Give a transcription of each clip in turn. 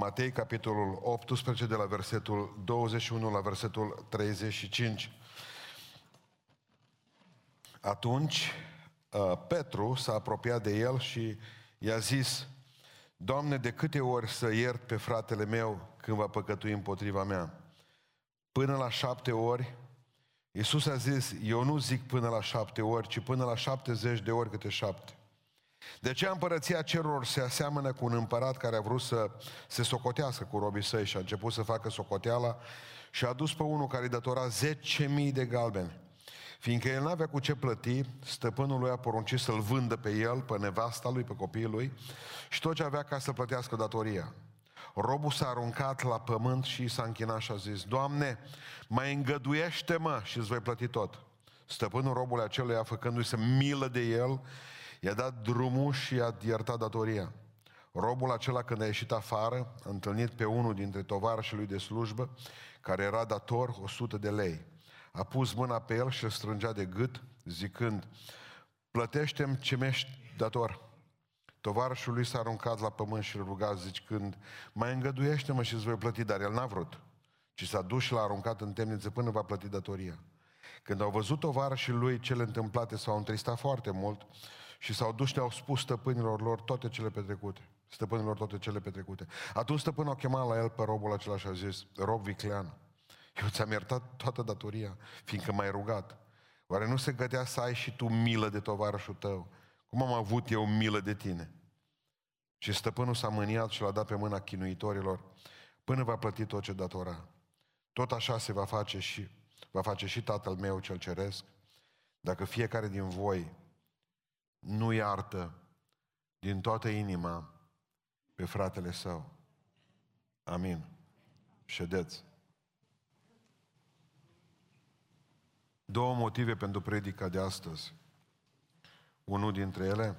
Matei, capitolul 18, de la versetul 21 la versetul 35. Atunci, uh, Petru s-a apropiat de el și i-a zis, Doamne, de câte ori să iert pe fratele meu când va păcătui împotriva mea? Până la șapte ori? Iisus a zis, eu nu zic până la șapte ori, ci până la șaptezeci de ori câte șapte. De ce împărăția cerurilor se aseamănă cu un împărat care a vrut să se socotească cu robii săi și a început să facă socoteala și a dus pe unul care îi datora 10.000 de galbeni. Fiindcă el n-avea cu ce plăti, stăpânul lui a poruncit să-l vândă pe el, pe nevasta lui, pe copiii lui și tot ce avea ca să plătească datoria. Robul s-a aruncat la pământ și s-a închinat și a zis, Doamne, mai îngăduiește-mă și îți voi plăti tot. Stăpânul robului aceluia, făcându-i să milă de el, i-a dat drumul și i-a iertat datoria. Robul acela, când a ieșit afară, a întâlnit pe unul dintre tovarășii lui de slujbă, care era dator 100 de lei. A pus mâna pe el și îl strângea de gât, zicând, plătește-mi ce mi-ești dator. Tovarășul lui s-a aruncat la pământ și îl ruga zicând, mai îngăduiește-mă și îți voi plăti, dar el n-a vrut, ci s-a dus și l-a aruncat în temniță până va plăti datoria. Când au văzut tovarășii lui cele întâmplate, s-au întristat foarte mult și s-au dus și au spus stăpânilor lor toate cele petrecute. Stăpânilor toate cele petrecute. Atunci stăpânul a chemat la el pe robul acela și a zis, rob viclean, eu ți-am iertat toată datoria, fiindcă m-ai rugat. Oare nu se gădea să ai și tu milă de tovarășul tău? Cum am avut eu milă de tine? Și stăpânul s-a mâniat și l-a dat pe mâna chinuitorilor până va plăti tot ce datora. Tot așa se va face și va face și Tatăl meu cel ceresc, dacă fiecare din voi nu iartă din toată inima pe fratele său. Amin. Ședeți. Două motive pentru predica de astăzi. Unul dintre ele,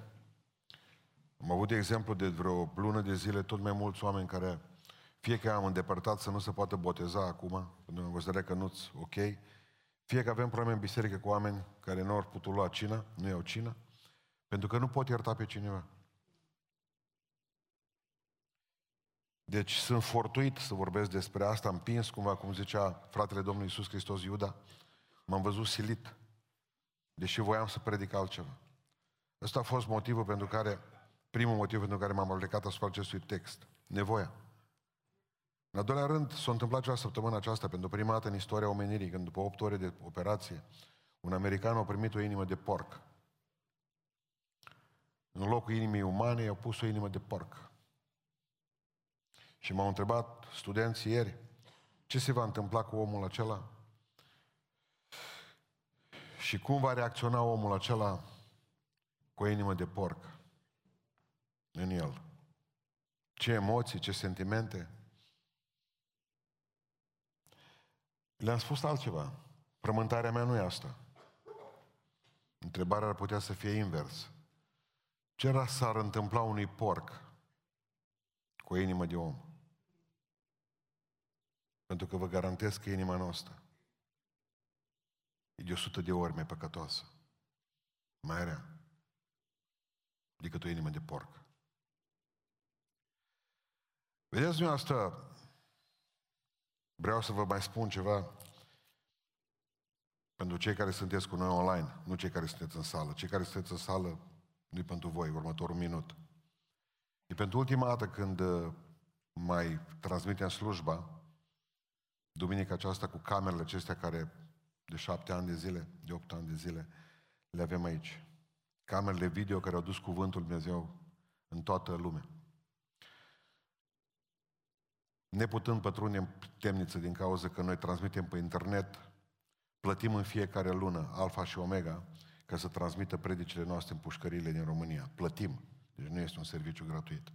am avut de exemplu de vreo lună de zile tot mai mulți oameni care fie că am îndepărtat să nu se poată boteza acum, pentru că consideră că nu-ți ok, fie că avem probleme în biserică cu oameni care nu au putut lua cină, nu iau cină, pentru că nu pot ierta pe cineva. Deci sunt fortuit să vorbesc despre asta, împins cumva, cum zicea fratele Domnului Iisus Hristos Iuda, m-am văzut silit, deși voiam să predic altceva. Ăsta a fost motivul pentru care, primul motiv pentru care m-am aplicat asupra acestui text. Nevoia. În al doilea rând, s-a întâmplat cea săptămână aceasta, pentru prima dată în istoria omenirii, când după 8 ore de operație, un american a primit o inimă de porc. În locul inimii umane i-au pus o inimă de porc. Și m-au întrebat studenții ieri, ce se va întâmpla cu omul acela? Și cum va reacționa omul acela cu o inimă de porc în el? Ce emoții, ce sentimente? Le-am spus altceva. Frământarea mea nu e asta. Întrebarea ar putea să fie invers. Ce s-ar întâmpla unui porc cu o inimă de om? Pentru că vă garantez că inima noastră e de 100 de ori mai păcătoasă, mai rea, decât o inimă de porc. Vedeți asta, vreau să vă mai spun ceva pentru cei care sunteți cu noi online, nu cei care sunteți în sală. Cei care sunteți în sală, nu pentru voi, următorul minut. E pentru ultima dată când uh, mai transmitem slujba, duminica aceasta cu camerele acestea care de șapte ani de zile, de opt ani de zile, le avem aici. Camerele video care au dus cuvântul Dumnezeu în toată lumea. Neputând pătrunde în temniță din cauza că noi transmitem pe internet, plătim în fiecare lună Alfa și Omega ca să transmită predicile noastre în pușcările din România. Plătim. Deci nu este un serviciu gratuit.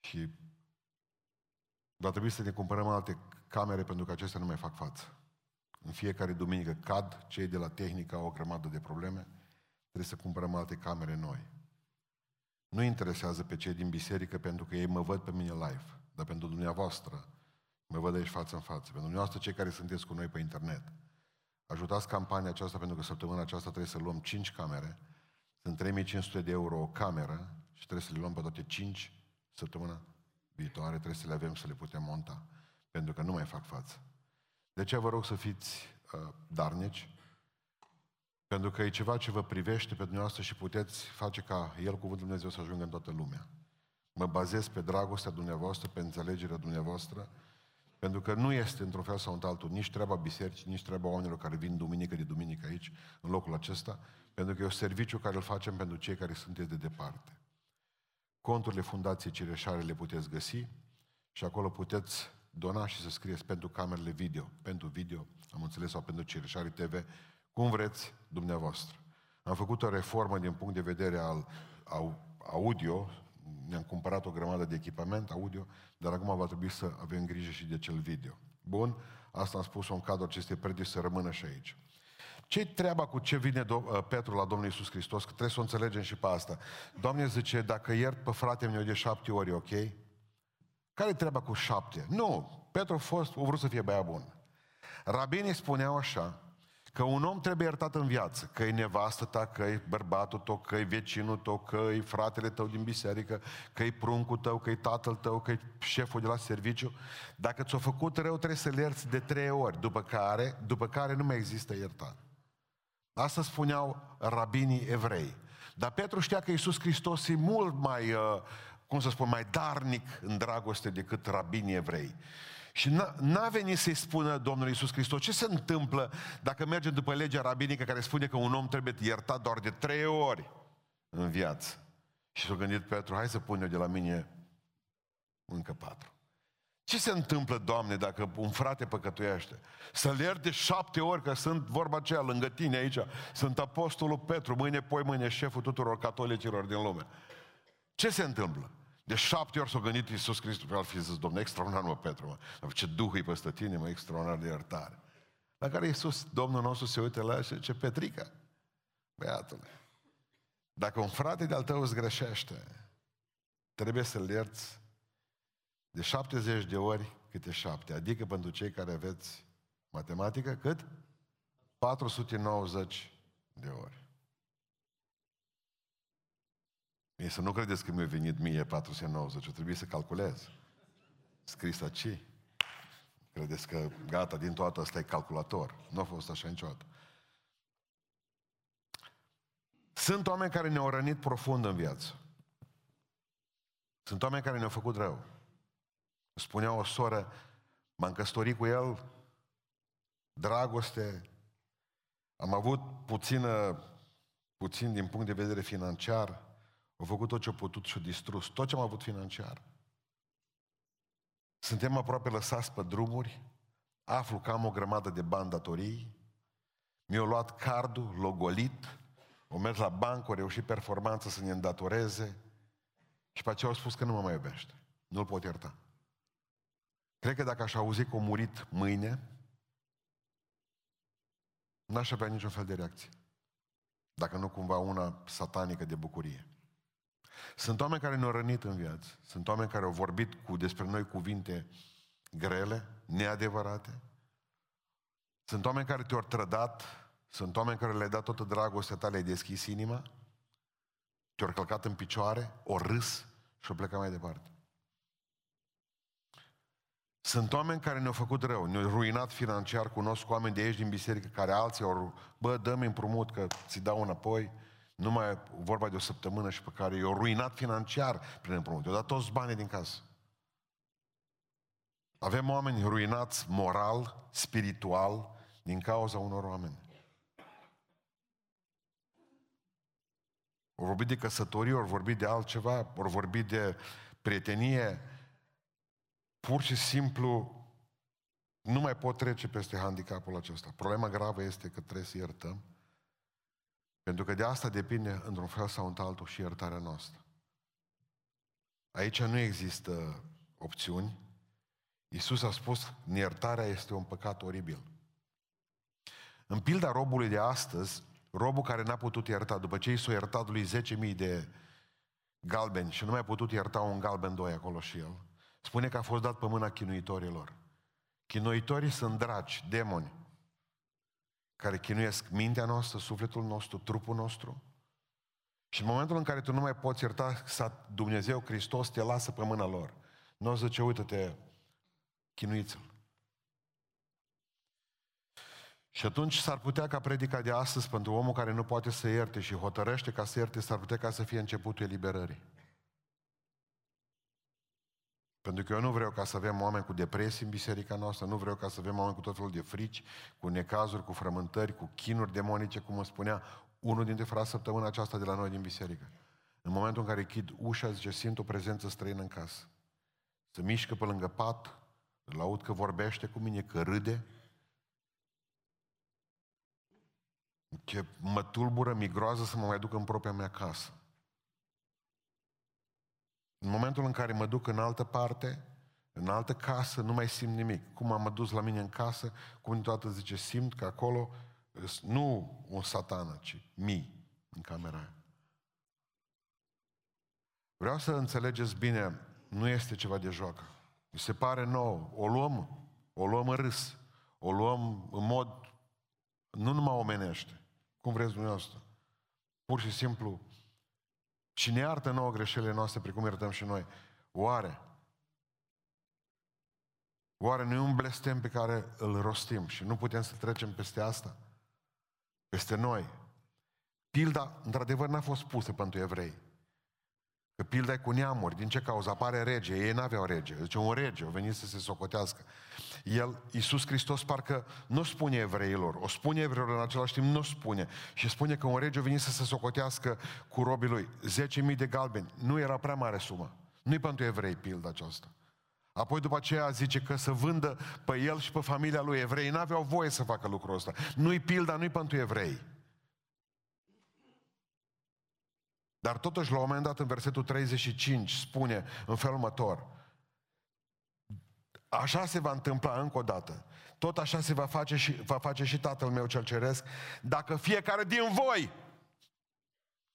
Și va trebui să ne cumpărăm alte camere pentru că acestea nu mai fac față. În fiecare duminică cad, cei de la tehnică au o grămadă de probleme, trebuie să cumpărăm alte camere noi. Nu interesează pe cei din biserică pentru că ei mă văd pe mine live, dar pentru dumneavoastră mă văd aici față în față. Pentru dumneavoastră cei care sunteți cu noi pe internet. Ajutați campania aceasta pentru că săptămâna aceasta trebuie să luăm 5 camere. Sunt 3500 de euro o cameră și trebuie să le luăm pe toate 5 săptămâna viitoare, trebuie să le avem să le putem monta, pentru că nu mai fac față. De ce vă rog să fiți uh, darnici, pentru că e ceva ce vă privește pe dumneavoastră și puteți face ca El, Cuvântul Dumnezeu, să ajungă în toată lumea. Mă bazez pe dragostea dumneavoastră, pe înțelegerea dumneavoastră, pentru că nu este într-un fel sau într-altul nici treaba bisericii, nici treaba oamenilor care vin duminică de duminică aici, în locul acesta, pentru că e o serviciu care îl facem pentru cei care sunteți de departe. Conturile Fundației Cireșare le puteți găsi și acolo puteți dona și să scrieți pentru camerele video, pentru video, am înțeles, sau pentru Cireșare TV, cum vreți dumneavoastră. Am făcut o reformă din punct de vedere al, al audio, ne-am cumpărat o grămadă de echipament audio, dar acum va trebui să avem grijă și de cel video. Bun? Asta am spus-o în cadrul acestei predii să rămână și aici. ce treaba cu ce vine uh, Petru la Domnul Iisus Hristos? Că trebuie să o înțelegem și pe asta. Doamne zice, dacă iert pe frate meu de șapte ori, ok? Care e treaba cu șapte? Nu, Petru a fost, a vrut să fie băiat bun. Rabinii spuneau așa, Că un om trebuie iertat în viață, că e nevastă ta, că e bărbatul tău, că e vecinul tău, că e fratele tău din biserică, că e pruncul tău, că e tatăl tău, că e șeful de la serviciu. Dacă ți-a făcut rău, trebuie să-l ierți de trei ori, după care, după care nu mai există iertare. Asta spuneau rabinii evrei. Dar Petru știa că Iisus Hristos e mult mai, uh, cum să spun, mai darnic în dragoste decât rabinii evrei. Și n-a venit să-i spună Domnul Iisus Hristos ce se întâmplă dacă merge după legea rabinică care spune că un om trebuie iertat doar de trei ori în viață. Și s-a gândit Petru, hai să pun eu de la mine încă patru. Ce se întâmplă, Doamne, dacă un frate păcătuiește? Să-l ierte șapte ori, că sunt vorba aceea lângă tine aici, sunt apostolul Petru, mâine, poi mâine, șeful tuturor catolicilor din lume. Ce se întâmplă? De șapte ori s-a gândit Iisus Hristos, al fi zis, Domnul, extraordinar, mă, Petru, mă. Ce Duh e peste tine, mă, extraordinar de iertare. La care Iisus, Domnul nostru, se uită la el și zice, Petrica, băiatule, dacă un frate de-al tău îți greșește, trebuie să-l ierți de 70 de ori câte șapte. Adică pentru cei care aveți matematică, cât? 490 de ori. Mie să nu credeți că mi-a venit mie 490, o trebuie să calculez. Scris aici. Credeți că gata, din toată asta e calculator. Nu a fost așa niciodată. Sunt oameni care ne-au rănit profund în viață. Sunt oameni care ne-au făcut rău. Spunea o soră, m-am căsătorit cu el, dragoste, am avut puțină, puțin din punct de vedere financiar, au făcut tot ce au putut și au distrus tot ce am avut financiar. Suntem aproape lăsați pe drumuri, aflu că am o grămadă de bani datorii, mi-au luat cardul, logolit, au mers la bancă, au reușit performanță să ne îndatoreze și pe aceea au spus că nu mă mai iubește. Nu-l pot ierta. Cred că dacă aș auzi că a murit mâine, n-aș avea niciun fel de reacție. Dacă nu cumva una satanică de bucurie. Sunt oameni care ne-au rănit în viață. Sunt oameni care au vorbit cu despre noi cuvinte grele, neadevărate. Sunt oameni care te-au trădat. Sunt oameni care le-ai dat toată dragostea ta, le-ai deschis inima. Te-au călcat în picioare, o râs și au plecat mai departe. Sunt oameni care ne-au făcut rău, ne-au ruinat financiar, cunosc oameni de aici din biserică care alții au, bă, dă-mi împrumut că ți dau înapoi, nu mai vorba de o săptămână și pe care i-au ruinat financiar prin împrumut. I-au dat toți banii din casă. Avem oameni ruinați moral, spiritual, din cauza unor oameni. Au vorbit de căsătorie, au vorbit de altceva, au vorbit de prietenie. Pur și simplu nu mai pot trece peste handicapul acesta. Problema gravă este că trebuie să iertăm pentru că de asta depinde, într-un fel sau într-altul, și iertarea noastră. Aici nu există opțiuni. Iisus a spus, iertarea este un păcat oribil. În pilda robului de astăzi, robul care n-a putut ierta, după ce i s-a iertat lui 10.000 de galbeni și nu mai a putut ierta un galben doi acolo și el, spune că a fost dat pe mâna chinuitorilor. Chinuitorii sunt dragi, demoni, care chinuiesc mintea noastră, sufletul nostru, trupul nostru Și în momentul în care tu nu mai poți ierta, Dumnezeu Hristos te lasă pe mâna lor. Nu o zice, uită-te, chinuiți-l. Și atunci s-ar putea ca predica de astăzi pentru omul care nu poate să ierte și hotărăște ca să ierte, s-ar putea ca să fie începutul eliberării. Pentru că eu nu vreau ca să avem oameni cu depresii în biserica noastră, nu vreau ca să avem oameni cu tot felul de frici, cu necazuri, cu frământări, cu chinuri demonice, cum îmi spunea unul dintre frați săptămâna aceasta de la noi din biserică. În momentul în care chid ușa, zice, simt o prezență străină în casă. Se mișcă pe lângă pat, îl aud că vorbește cu mine, că râde, Ce mă tulbură, mi groază să mă mai duc în propria mea casă. În momentul în care mă duc în altă parte, în altă casă, nu mai simt nimic. Cum am dus la mine în casă, cum toată zice, simt că acolo nu un satană, ci mii în camera aia. Vreau să înțelegeți bine, nu este ceva de joacă. Mi se pare nou. O luăm, o luăm în râs. O luăm în mod nu numai omenește. Cum vreți dumneavoastră. Pur și simplu, cine iartă nouă greșelile noastre precum iertăm și noi, oare? Oare nu e un blestem pe care îl rostim și nu putem să trecem peste asta? Peste noi. Pilda, într-adevăr, n-a fost pusă pentru evrei. Că pilda e cu neamuri. Din ce cauză? Apare rege. Ei n-aveau rege. Deci un rege a venit să se socotească. El, Iisus Hristos, parcă nu spune evreilor. O spune evreilor în același timp, nu spune. Și spune că un rege a venit să se socotească cu robii lui. 10.000 de galbeni. Nu era prea mare sumă. Nu-i pentru evrei pilda aceasta. Apoi după aceea zice că să vândă pe el și pe familia lui evrei. N-aveau voie să facă lucrul ăsta. Nu-i pilda, nu-i pentru evrei. Dar totuși, la un moment dat, în versetul 35, spune în felul următor, așa se va întâmpla încă o dată. Tot așa se va face și, va face și Tatăl meu cel Ceresc, dacă fiecare din voi,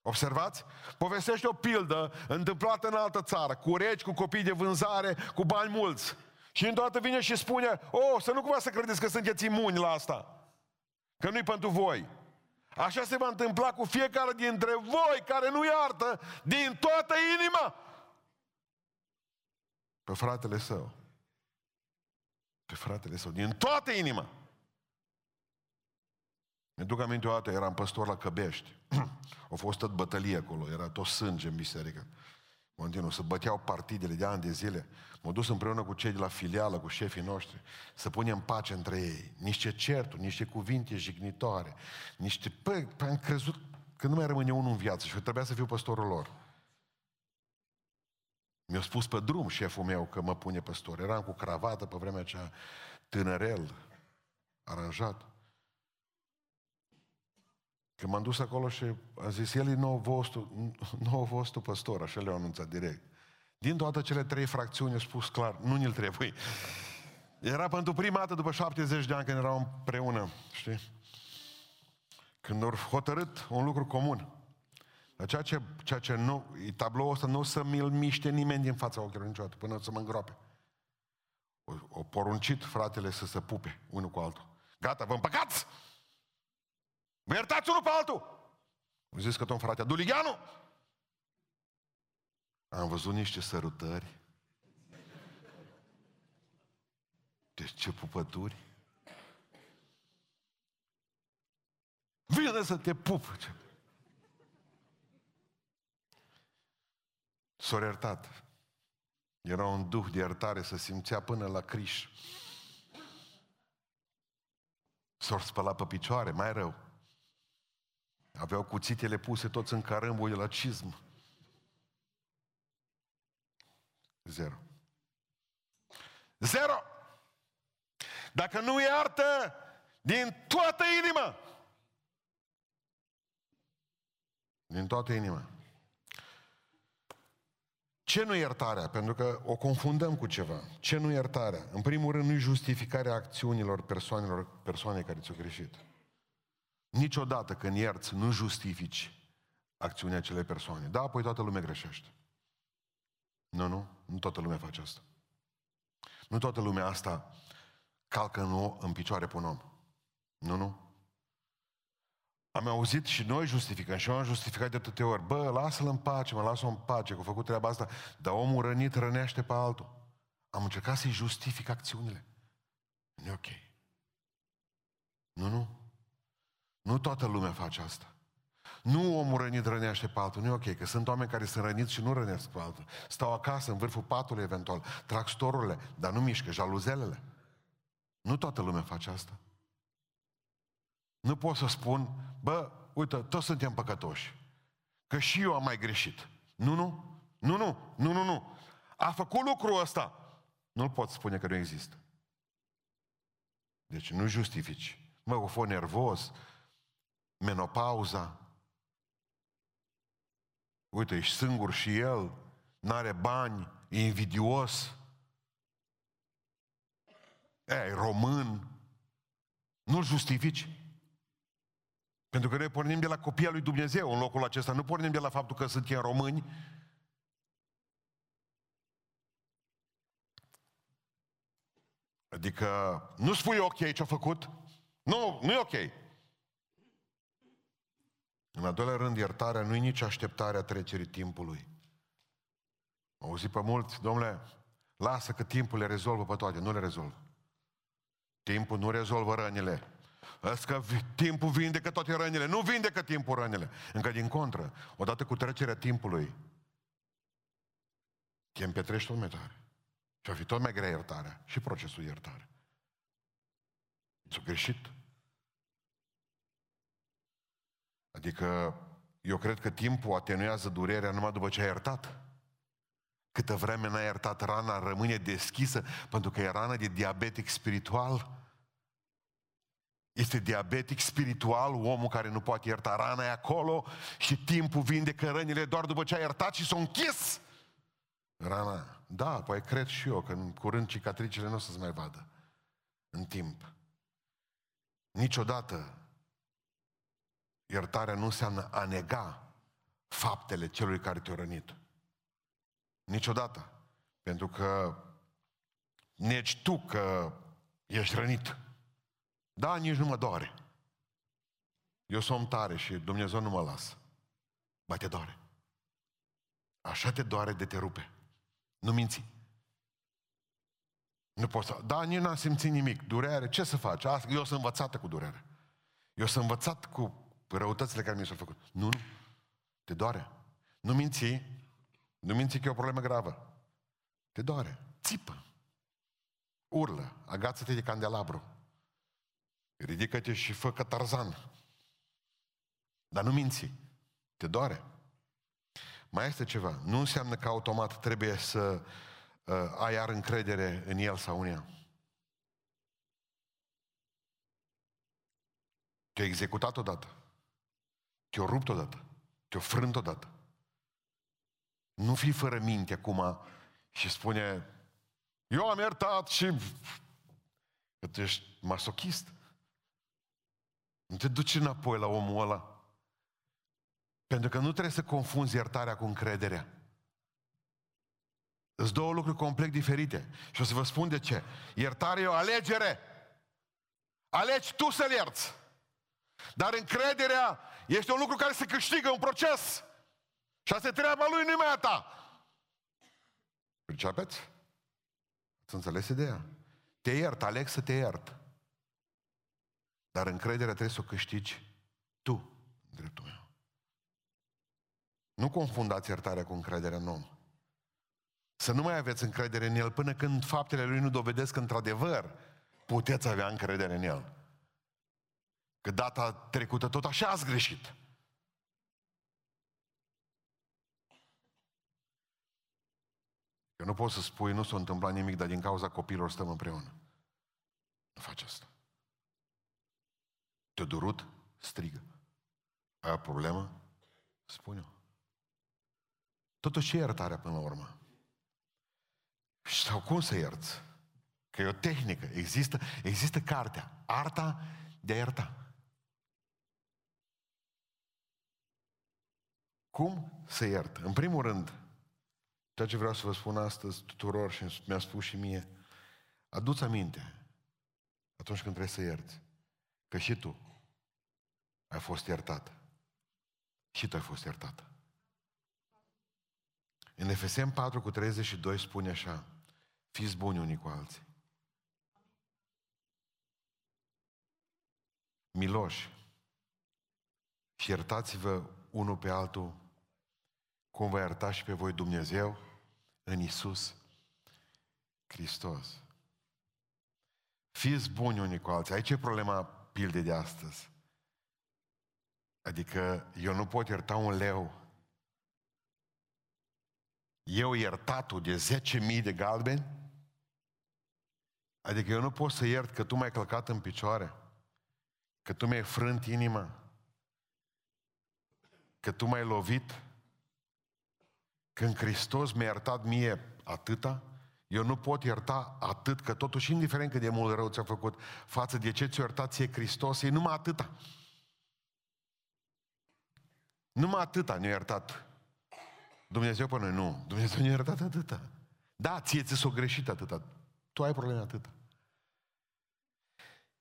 observați, povestește o pildă întâmplată în altă țară, cu regi, cu copii de vânzare, cu bani mulți. Și întotdeauna vine și spune, oh, să nu cumva să credeți că sunteți imuni la asta. Că nu-i pentru voi. Așa se va întâmpla cu fiecare dintre voi care nu iartă din toată inima pe fratele său. Pe fratele său, din toată inima. Mi duc aminte o dată, eram păstor la Căbești. A fost tot bătălie acolo, era tot sânge în biserică. Continuu, să băteau partidele de ani de zile. M-am dus împreună cu cei de la filială, cu șefii noștri, să punem pace între ei. Niște certuri, niște cuvinte jignitoare, niște... Păi, am crezut că nu mai rămâne unul în viață și trebuia să fiu păstorul lor. Mi-a spus pe drum șeful meu că mă pune păstor. Eram cu cravată pe vremea aceea, tânărel, aranjat. Când m-am dus acolo și a zis, el e nou vostru, nou vostru păstor, așa le-au anunțat direct. Din toate cele trei fracțiuni a spus clar, nu ni-l trebuie. Era pentru prima dată după 70 de ani când erau împreună, știi? Când au hotărât un lucru comun. Dar ceea ce, ceea ce nu, tabloul ăsta nu o să mi-l miște nimeni din fața ochilor niciodată, până să mă îngroape. O, o poruncit fratele să se pupe unul cu altul. Gata, vă împăcați! Vă iertați unul pe altul! Am zis că tot fratea, Duligheanu! Am văzut niște sărutări. Deci ce pupături! Vine să te pup! S-a iertat. Era un duh de iertare, să simțea până la criș. S-au spălat pe picioare, mai rău. Aveau cuțitele puse toți în carâmbul la cizm. Zero. Zero! Dacă nu iartă din toată inima, din toată inima. Ce nu iertarea? Pentru că o confundăm cu ceva. Ce nu iertarea? În primul rând, nu justificarea acțiunilor persoanelor, persoane care ți-au greșit. Niciodată când ierți, nu justifici acțiunea acelei persoane. Da, apoi toată lumea greșește. Nu, nu, nu toată lumea face asta. Nu toată lumea asta calcă în, în picioare pe un om. Nu, nu. Am auzit și noi justificăm și eu am justificat de atâtea ori. Bă, lasă-l în pace, mă lasă-o în pace, că a făcut treaba asta. Dar omul rănit rănește pe altul. Am încercat să-i justific acțiunile. Nu e ok. Nu, nu. Nu toată lumea face asta. Nu omul rănit rănește pe altul, nu e ok, că sunt oameni care sunt răniți și nu rănesc pe altul. Stau acasă, în vârful patului eventual, trag storurile, dar nu mișcă jaluzelele. Nu toată lumea face asta. Nu pot să spun, bă, uite, toți suntem păcătoși. Că și eu am mai greșit. Nu, nu, nu, nu, nu, nu, nu. A făcut lucrul ăsta. Nu-l pot spune că nu există. Deci nu justifici. Mă, o fost nervos, menopauza. Uite, ești singur și el, n-are bani, e invidios. E, român. Nu-l justifici. Pentru că noi pornim de la copia lui Dumnezeu în locul acesta. Nu pornim de la faptul că suntem români. Adică nu spui ok ce-a făcut. Nu, nu e ok. În al doilea rând, iertarea nu e nici așteptarea trecerii timpului. Am auzit pe mulți, domnule, lasă că timpul le rezolvă pe toate. Nu le rezolvă. Timpul nu rezolvă rănile. Că timpul vindecă toate rănile. Nu vindecă timpul rănile. Încă din contră, odată cu trecerea timpului, te împetrești tot mai tare. Și a fi tot mai grea iertarea. Și procesul iertare. S-a greșit. Adică eu cred că timpul atenuează durerea numai după ce ai iertat. Câtă vreme n-ai iertat, rana rămâne deschisă pentru că e rană de diabetic spiritual. Este diabetic spiritual, omul care nu poate ierta rana e acolo și timpul vindecă rănile doar după ce a iertat și s-a închis. Rana, da, păi cred și eu că în curând cicatricele nu o să-ți mai vadă în timp. Niciodată iertarea nu înseamnă a nega faptele celui care te-a rănit. Niciodată. Pentru că negi tu că ești rănit. Da, nici nu mă doare. Eu sunt om tare și Dumnezeu nu mă lasă. Ba te doare. Așa te doare de te rupe. Nu minți. Nu poți să... Da, nici n-am simțit nimic. Durere, ce să faci? Eu sunt învățată cu durere. Eu sunt învățat cu răutățile care mi s-au făcut. Nu, nu. Te doare. Nu minți. Nu minți că e o problemă gravă. Te doare. Țipă. Urlă. Agață-te de candelabru. Ridică-te și fă că tarzan. Dar nu minți. Te doare. Mai este ceva. Nu înseamnă că automat trebuie să uh, ai iar încredere în el sau în ea. Te-a executat odată. Te-a rupt odată. Te-a frânt odată. Nu fi fără minte acum și spune eu am iertat și că tu ești masochist. Nu te duci înapoi la omul ăla. Pentru că nu trebuie să confunzi iertarea cu încrederea. Sunt două lucruri complet diferite. Și o să vă spun de ce. Iertarea e o alegere. Alegi tu să-l ierți. Dar încrederea este un lucru care se câștigă, un proces. Și asta e treaba lui, nu a ta. Pricepeți? Ați înțeles ideea? Te iert, aleg să te iert. Dar încrederea trebuie să o câștigi tu, dreptul meu. Nu confundați iertarea cu încrederea în om. Să nu mai aveți încredere în el până când faptele lui nu dovedesc că într-adevăr puteți avea încredere în el. Că data trecută tot așa ați greșit. Eu nu pot să spui, nu s-a întâmplat nimic, dar din cauza copilor stăm împreună. Nu faci asta. Te-a durut? Strigă. Ai o problemă? Spune-o. Totuși ce iertarea până la urmă? Sau cum să ierți? Că e o tehnică. Există, există cartea. Arta de a ierta. Cum să iert? În primul rând, ceea ce vreau să vă spun astăzi tuturor și mi-a spus și mie, aduți aminte atunci când trebuie să ierți, că și tu ai fost iertat. Și tu ai fost iertată. În Efesem 4 cu 32 spune așa, fiți buni unii cu alții. Miloși. Și iertați-vă unul pe altul cum vă ierta și pe voi Dumnezeu în Isus Hristos. Fiți buni unii cu alții. Aici e problema pildei de astăzi. Adică eu nu pot ierta un leu. Eu iertatul de 10.000 de galbeni? Adică eu nu pot să iert că tu m-ai călcat în picioare, că tu mi-ai frânt inima, că tu m-ai lovit, când Hristos mi-a iertat mie atâta, eu nu pot ierta atât, că totuși, indiferent cât de mult rău ți-a făcut față de ce ți-a iertat ție Hristos, e numai atâta. Numai atâta ne-a iertat. Dumnezeu pe noi nu. Dumnezeu ne-a iertat atâta. Da, ție ți s-o greșit atâta. Tu ai probleme atâta.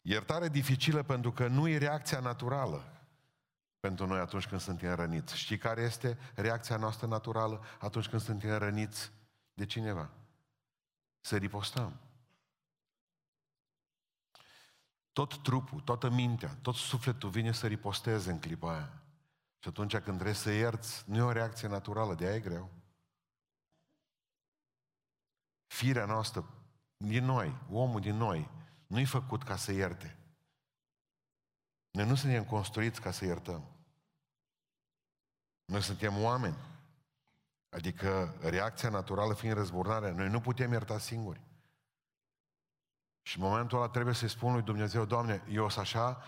Iertare dificilă pentru că nu e reacția naturală pentru noi atunci când suntem răniți. Știi care este reacția noastră naturală atunci când suntem răniți de cineva? Să ripostăm. Tot trupul, toată mintea, tot sufletul vine să riposteze în clipa aia. Și atunci când trebuie să ierți, nu e o reacție naturală, de aia e greu. Firea noastră, din noi, omul din noi, nu-i făcut ca să ierte. Noi nu suntem construiți ca să iertăm. Noi suntem oameni. Adică reacția naturală fiind răzburnarea, noi nu putem ierta singuri. Și în momentul ăla trebuie să-i spun lui Dumnezeu, Doamne, eu sunt așa,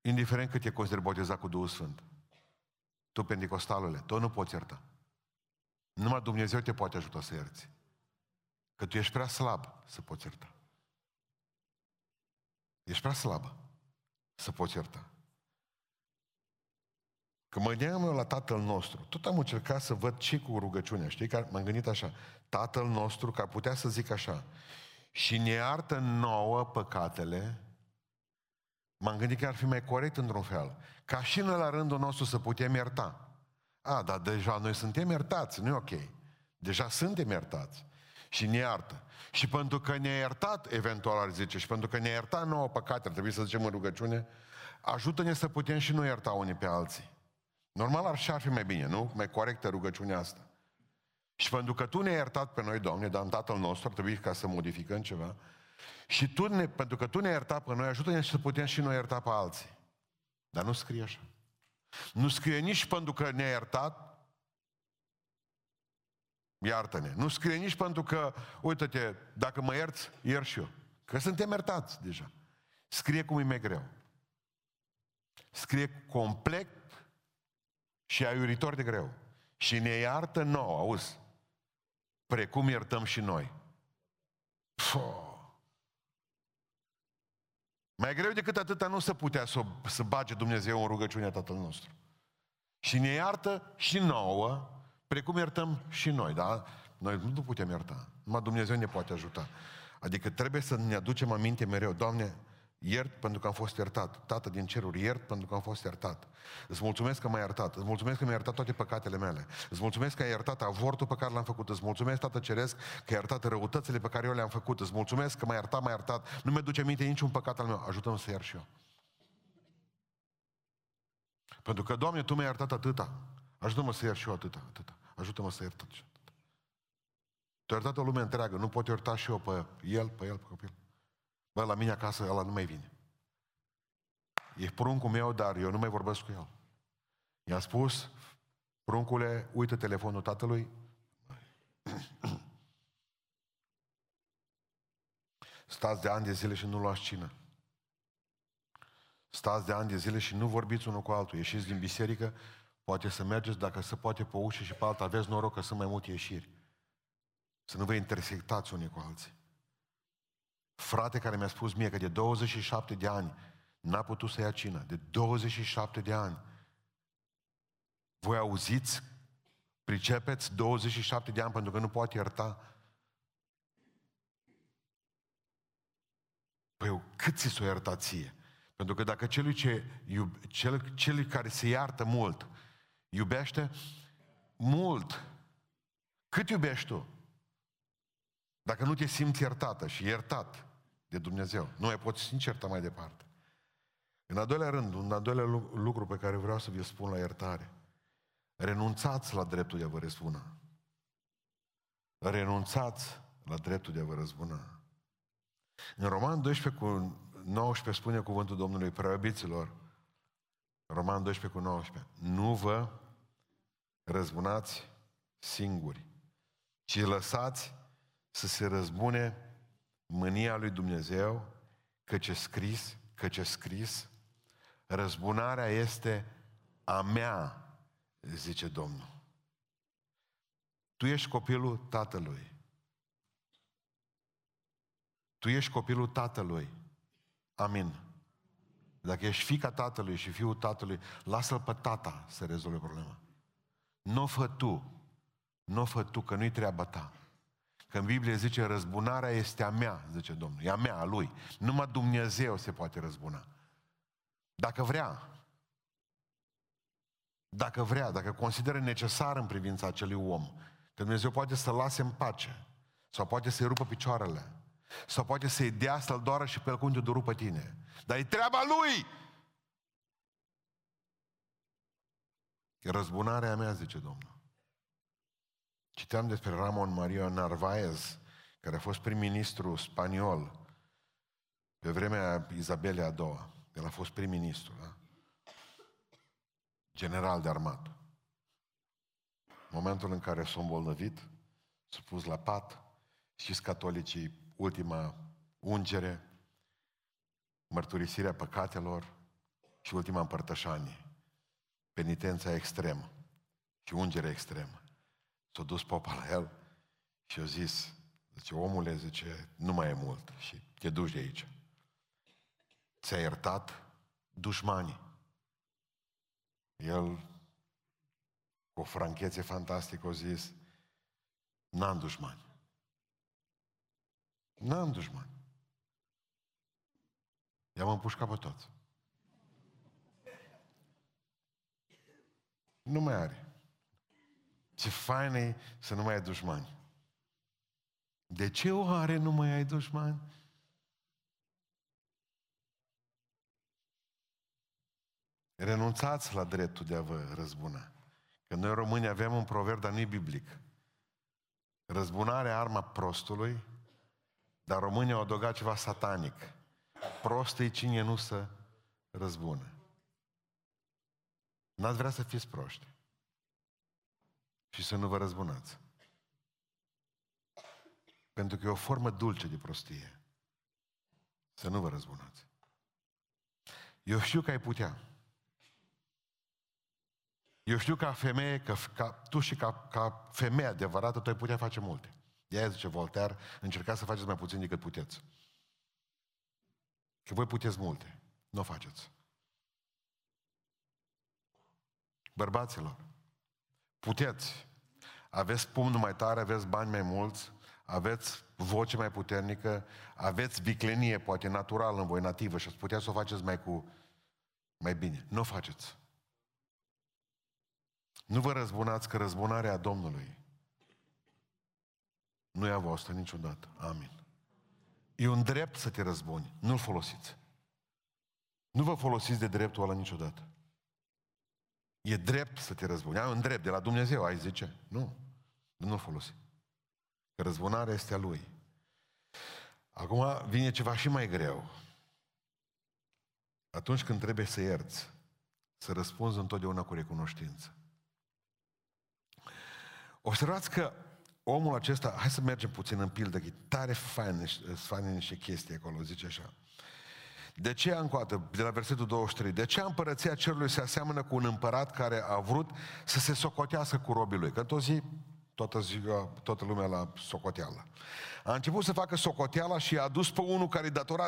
indiferent cât e consider botezat cu Duhul Sfânt. Tu, pentecostalule, tu nu poți ierta. Numai Dumnezeu te poate ajuta să ierți. Că tu ești prea slab să poți ierta. Ești prea slabă să poți ierta. Că mă gândeam eu la Tatăl nostru. Tot am încercat să văd ce cu rugăciunea. Știi? Că m-am gândit așa. Tatăl nostru, că ar putea să zic așa. Și ne iartă nouă păcatele. M-am gândit că ar fi mai corect într-un fel. Ca și noi la rândul nostru să putem ierta. A, dar deja noi suntem iertați, nu e ok. Deja suntem iertați. Și ne iartă. Și pentru că ne-a iertat, eventual ar zice, și pentru că ne-a iertat nouă păcate, ar trebui să zicem în rugăciune, ajută-ne să putem și noi ierta unii pe alții. Normal ar și ar fi mai bine, nu? Mai corectă rugăciunea asta. Și pentru că Tu ne-ai iertat pe noi, Doamne, dar în Tatăl nostru ar trebui ca să modificăm ceva, și tu ne, pentru că Tu ne-ai iertat pe noi, ajută-ne să putem și noi ierta pe alții. Dar nu scrie așa. Nu scrie nici pentru că ne-ai iertat, iartă-ne. Nu scrie nici pentru că, uite-te, dacă mă ierți, iert și eu. Că suntem iertați deja. Scrie cum e mai greu. Scrie complet și aiuritor de greu. Și ne iartă nouă, auzi, precum iertăm și noi. Puh. Mai greu decât atâta nu se putea să, să bage Dumnezeu în rugăciunea Tatăl nostru. Și ne iartă și nouă, precum iertăm și noi, da? Noi nu putem ierta, numai Dumnezeu ne poate ajuta. Adică trebuie să ne aducem aminte mereu, Doamne, Iert pentru că am fost iertat. Tată din ceruri, iert pentru că am fost iertat. Îți mulțumesc că m-ai iertat. Îți mulțumesc că mi-ai iertat toate păcatele mele. Îți mulțumesc că ai iertat avortul pe care l-am făcut. Îți mulțumesc, Tată Ceresc, că ai iertat răutățile pe care eu le-am făcut. Îți mulțumesc că m-ai iertat, m-ai iertat. Nu mi-aduce minte niciun păcat al meu. Ajută-mă să iert și eu. Pentru că, Doamne, Tu mi-ai iertat atâta. Ajută-mă să iert și eu atâta, atâta. Ajută-mă să iert atâta. Tu ai iertat o lume întreagă. Nu pot ierta și eu pe el, pe el, pe copil. Bă, la mine acasă ăla nu mai vine. E pruncul meu, dar eu nu mai vorbesc cu el. I-am spus, pruncule, uită telefonul tatălui. Stați de ani de zile și nu luați cină. Stați de ani de zile și nu vorbiți unul cu altul. Ieșiți din biserică, poate să mergeți, dacă se poate pe ușă și pe alta, aveți noroc că sunt mai multe ieșiri. Să nu vă intersectați unii cu alții. Frate care mi-a spus mie că de 27 de ani n-a putut să ia cină. De 27 de ani. Voi auziți? Pricepeți 27 de ani pentru că nu poate ierta? Păi cât ți s-o ierta ție? Pentru că dacă celui, ce, iub, cel, celui care se iartă mult, iubește mult, cât iubești tu? Dacă nu te simți iertată și iertat de Dumnezeu, nu mai poți nici ierta mai departe. În al doilea rând, un al doilea lucru pe care vreau să vi-l spun la iertare. Renunțați la dreptul de a vă răzbuna. Renunțați la dreptul de a vă răzbuna. În Roman 12 cu 19 spune cuvântul Domnului preobiților, Roman 12 cu 19, nu vă răzbunați singuri, ci lăsați să se răzbune mânia lui Dumnezeu, căci scris, căci scris, răzbunarea este a mea, zice Domnul. Tu ești copilul tatălui. Tu ești copilul tatălui. Amin. Dacă ești fica tatălui și fiul tatălui, lasă-l pe tata să rezolve problema. Nu o fă tu. Nu o fă tu, că nu-i treaba ta. Că în Biblie zice, răzbunarea este a mea, zice Domnul. E a mea, a lui. Numai Dumnezeu se poate răzbuna. Dacă vrea. Dacă vrea, dacă consideră necesar în privința acelui om. Că Dumnezeu poate să-l lase în pace. Sau poate să-i rupă picioarele. Sau poate să-i dea să-l doară și pe el cum te pe tine. Dar e treaba lui! Răzbunarea mea, zice Domnul. Citeam despre Ramon Maria Narvaez, care a fost prim-ministru spaniol pe vremea Izabelei a doua. El a fost prim-ministru, da? General de armată. Momentul în care s-a îmbolnăvit, s-a pus la pat, știți catolicii, ultima ungere, mărturisirea păcatelor și ultima împărtășanie. Penitența extremă și ungerea extremă. S-a dus popa la el și a zis, zice, omule, zice, nu mai e mult și te duci de aici. Ți-a iertat dușmanii. El, cu o franchețe fantastică, a zis, n-am dușmani. N-am dușmani. I-am împușcat pe toți. Nu mai are. Ce fain e să nu mai ai dușmani. De ce o are nu mai ai dușmani? Renunțați la dreptul de a vă răzbuna. Că noi români avem un proverb, dar nu biblic. Răzbunarea arma prostului, dar românii au adăugat ceva satanic. Prost e cine nu să răzbună. N-ați vrea să fiți proști și să nu vă răzbunați. Pentru că e o formă dulce de prostie. Să nu vă răzbunați. Eu știu că ai putea. Eu știu ca femeie, că, ca, tu și ca, ca femeie adevărată, tu ai putea face multe. De aia zice Voltaire, încercați să faceți mai puțin decât puteți. Că voi puteți multe. Nu o faceți. Bărbaților, puteți. Aveți pumnul mai tare, aveți bani mai mulți, aveți voce mai puternică, aveți viclenie, poate natural în voi, nativă și ați putea să o faceți mai cu mai bine. Nu o faceți. Nu vă răzbunați că răzbunarea Domnului nu e a voastră niciodată. Amin. E un drept să te răzbuni. Nu-l folosiți. Nu vă folosiți de dreptul ăla niciodată. E drept să te răzbuni. Ai un drept de la Dumnezeu, ai zice. Nu. Nu-l folosi. Că răzbunarea este a Lui. Acum vine ceva și mai greu. Atunci când trebuie să ierți, să răspunzi întotdeauna cu recunoștință. Observați că omul acesta, hai să mergem puțin în pildă, că e tare fain, fain niște chestii acolo, zice așa. De ce încoată, de la versetul 23, de ce împărăția cerului se aseamănă cu un împărat care a vrut să se socotească cu robii lui? Că tot zi, toată ziua, toată lumea la socoteală. A început să facă socoteala și a adus pe unul care datora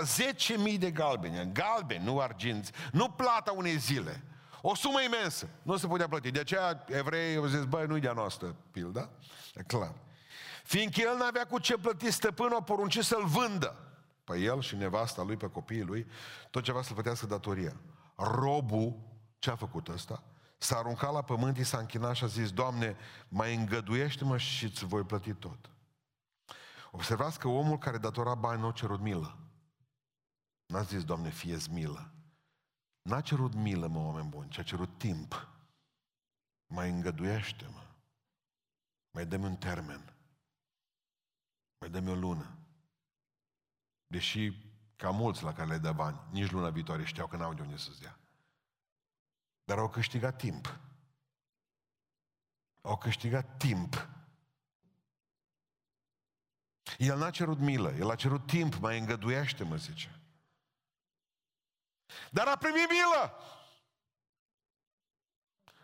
10.000 de galbeni, galbeni, nu arginți, nu plata unei zile. O sumă imensă. Nu se putea plăti. De aceea evreii au zis, băi, nu-i de-a noastră, pilda. E clar. Fiindcă el n-avea cu ce plăti, stăpânul a poruncit să-l vândă. pe el și nevasta lui, pe copiii lui, tot ce avea să plătească datoria. Robul, ce a făcut ăsta? S-a aruncat la pământ, i s-a închinat și a zis, Doamne, mai îngăduiește-mă și îți voi plăti tot. Observați că omul care datora bani nu a cerut milă. N-a zis, Doamne, fie milă. N-a cerut milă, mă, oameni buni, ci a cerut timp. Mai îngăduiește-mă. Mai dă un termen. Mai dă o lună. Deși ca mulți la care le dă bani, nici luna viitoare știau că n-au de unde să-ți dea. Dar au câștigat timp. Au câștigat timp. El n-a cerut milă, el a cerut timp, mai îngăduiește, mă zice. Dar a primit milă.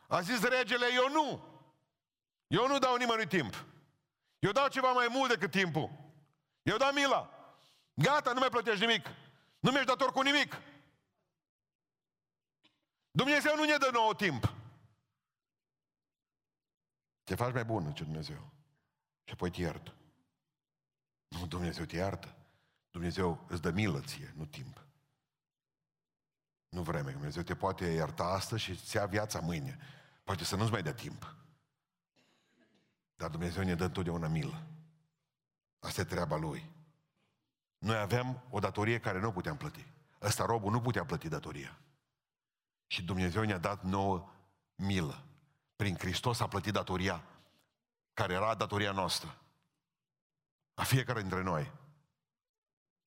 A zis regele, eu nu. Eu nu dau nimănui timp. Eu dau ceva mai mult decât timpul. Eu dau mila. Gata, nu mai plătești nimic. Nu mi-ești dator cu nimic. Dumnezeu nu ne dă nouă timp. Te faci mai bun, ce Dumnezeu. Și apoi te iert. Nu, Dumnezeu te iartă. Dumnezeu îți dă milă ție, nu timp. Nu vreme. Dumnezeu te poate ierta astăzi și îți ia viața mâine. Poate să nu-ți mai dea timp. Dar Dumnezeu ne dă întotdeauna milă. Asta e treaba Lui. Noi avem o datorie care nu puteam plăti. Ăsta robul nu putea plăti datoria. Și Dumnezeu ne-a dat nouă milă. Prin Hristos a plătit datoria care era datoria noastră. A fiecare dintre noi.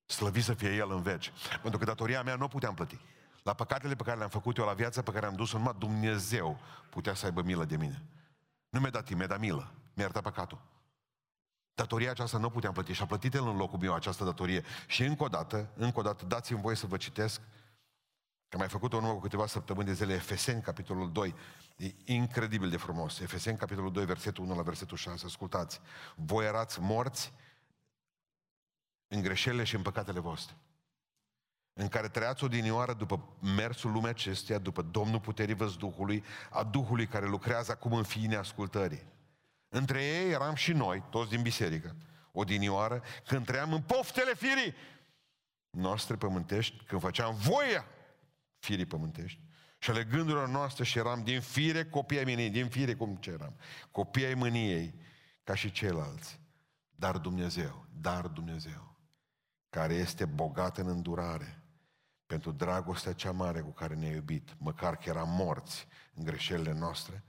Slăvit să fie El în veci. Pentru că datoria mea nu puteam plăti. La păcatele pe care le-am făcut eu, la viața pe care am dus-o, numai Dumnezeu putea să aibă milă de mine. Nu mi-a dat timp, mi-a dat milă. Mi-a iertat păcatul. Datoria aceasta nu puteam plăti și a plătit El în locul meu această datorie. Și încă o dată, încă o dată, dați-mi voie să vă citesc Că am mai făcut-o în cu câteva săptămâni de zile, Efeseni, capitolul 2. E incredibil de frumos. Efeseni, capitolul 2, versetul 1 la versetul 6. Ascultați. Voi erați morți în greșelile și în păcatele voastre în care trăiați odinioară după mersul lumea acesteia, după Domnul puterii văzduhului, a Duhului care lucrează acum în fiii neascultării. Între ei eram și noi, toți din biserică, odinioară, când trăiam în poftele firii noastre pământești, când făceam voia firii pământești, și ale gândurilor noastre și eram din fire copii ai mâniei, din fire cum ce eram, copii ai mâniei, ca și ceilalți. Dar Dumnezeu, dar Dumnezeu, care este bogat în îndurare, pentru dragostea cea mare cu care ne-a iubit, măcar că eram morți în greșelile noastre,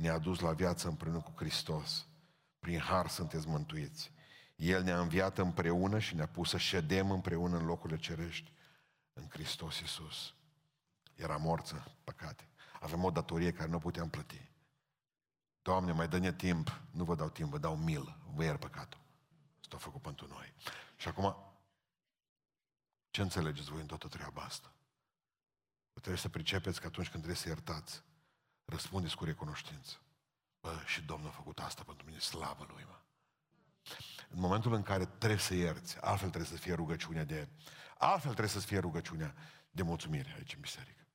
ne-a dus la viață împreună cu Hristos. Prin har sunteți mântuiți. El ne-a înviat împreună și ne-a pus să ședem împreună în locurile cerești în Hristos Iisus. Era morță, păcate. Avem o datorie care nu puteam plăti. Doamne, mai dă-ne timp. Nu vă dau timp, vă dau milă. Vă ier păcatul. Asta a făcut pentru noi. Și acum, ce înțelegeți voi în toată treaba asta? Trebuie să pricepeți că atunci când trebuie să iertați, răspundeți cu recunoștință. Bă, și Domnul a făcut asta pentru mine, slavă Lui, mă. În momentul în care trebuie să ierți, altfel trebuie să fie rugăciunea de... Altfel trebuie să fie rugăciunea de mulțumire aici în biserică.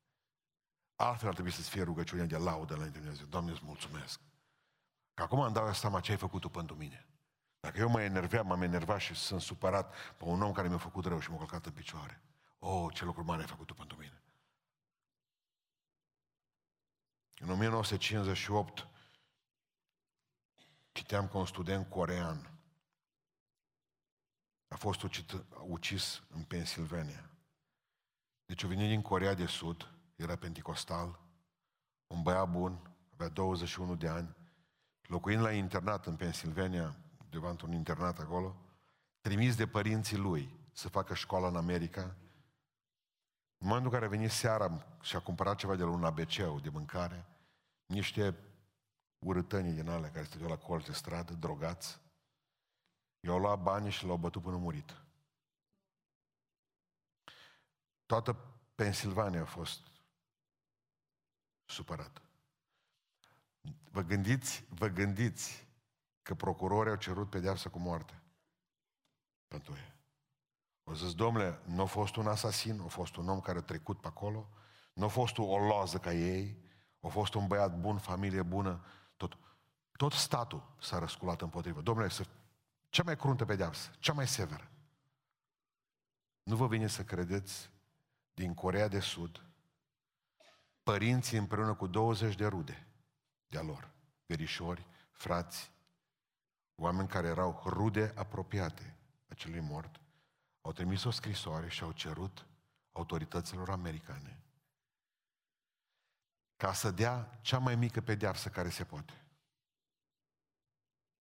Altfel ar trebui să fie rugăciunea de laudă la Dumnezeu. Doamne, îți mulțumesc. Că acum îmi dau seama ce ai făcut tu pentru mine. Dacă eu mă enerveam, m-am enervat și sunt supărat pe un om care mi-a făcut rău și m-a călcat în picioare. Oh, ce lucru mare ai făcut tu pentru mine. În 1958 citeam că un student corean a fost ucit, ucis în Pennsylvania. Deci a venit din Corea de Sud, era penticostal, un băiat bun, avea 21 de ani, locuind la internat în Pennsylvania, undeva într-un internat acolo, trimis de părinții lui să facă școală în America. În momentul în care a venit seara și a cumpărat ceva de la un abc de mâncare, niște urâtănii din alea care stăteau la colț de stradă, drogați, i-au luat banii și l-au bătut până murit. Toată Pennsylvania a fost supărată. Vă gândiți, vă gândiți că procurorii au cerut pedeapsă cu moarte pentru ei. O zis, domnule, nu a fost un asasin, a fost un om care a trecut pe acolo, nu a fost o loză ca ei, a fost un băiat bun, familie bună, tot, tot statul s-a răsculat împotrivă. Domnule, să, cea mai cruntă pedeapsă, cea mai severă. Nu vă vine să credeți din Corea de Sud, părinții împreună cu 20 de rude de-a lor, verișori, frați, oameni care erau rude apropiate acelui mort, au trimis o scrisoare și au cerut autorităților americane ca să dea cea mai mică pedeapsă care se poate.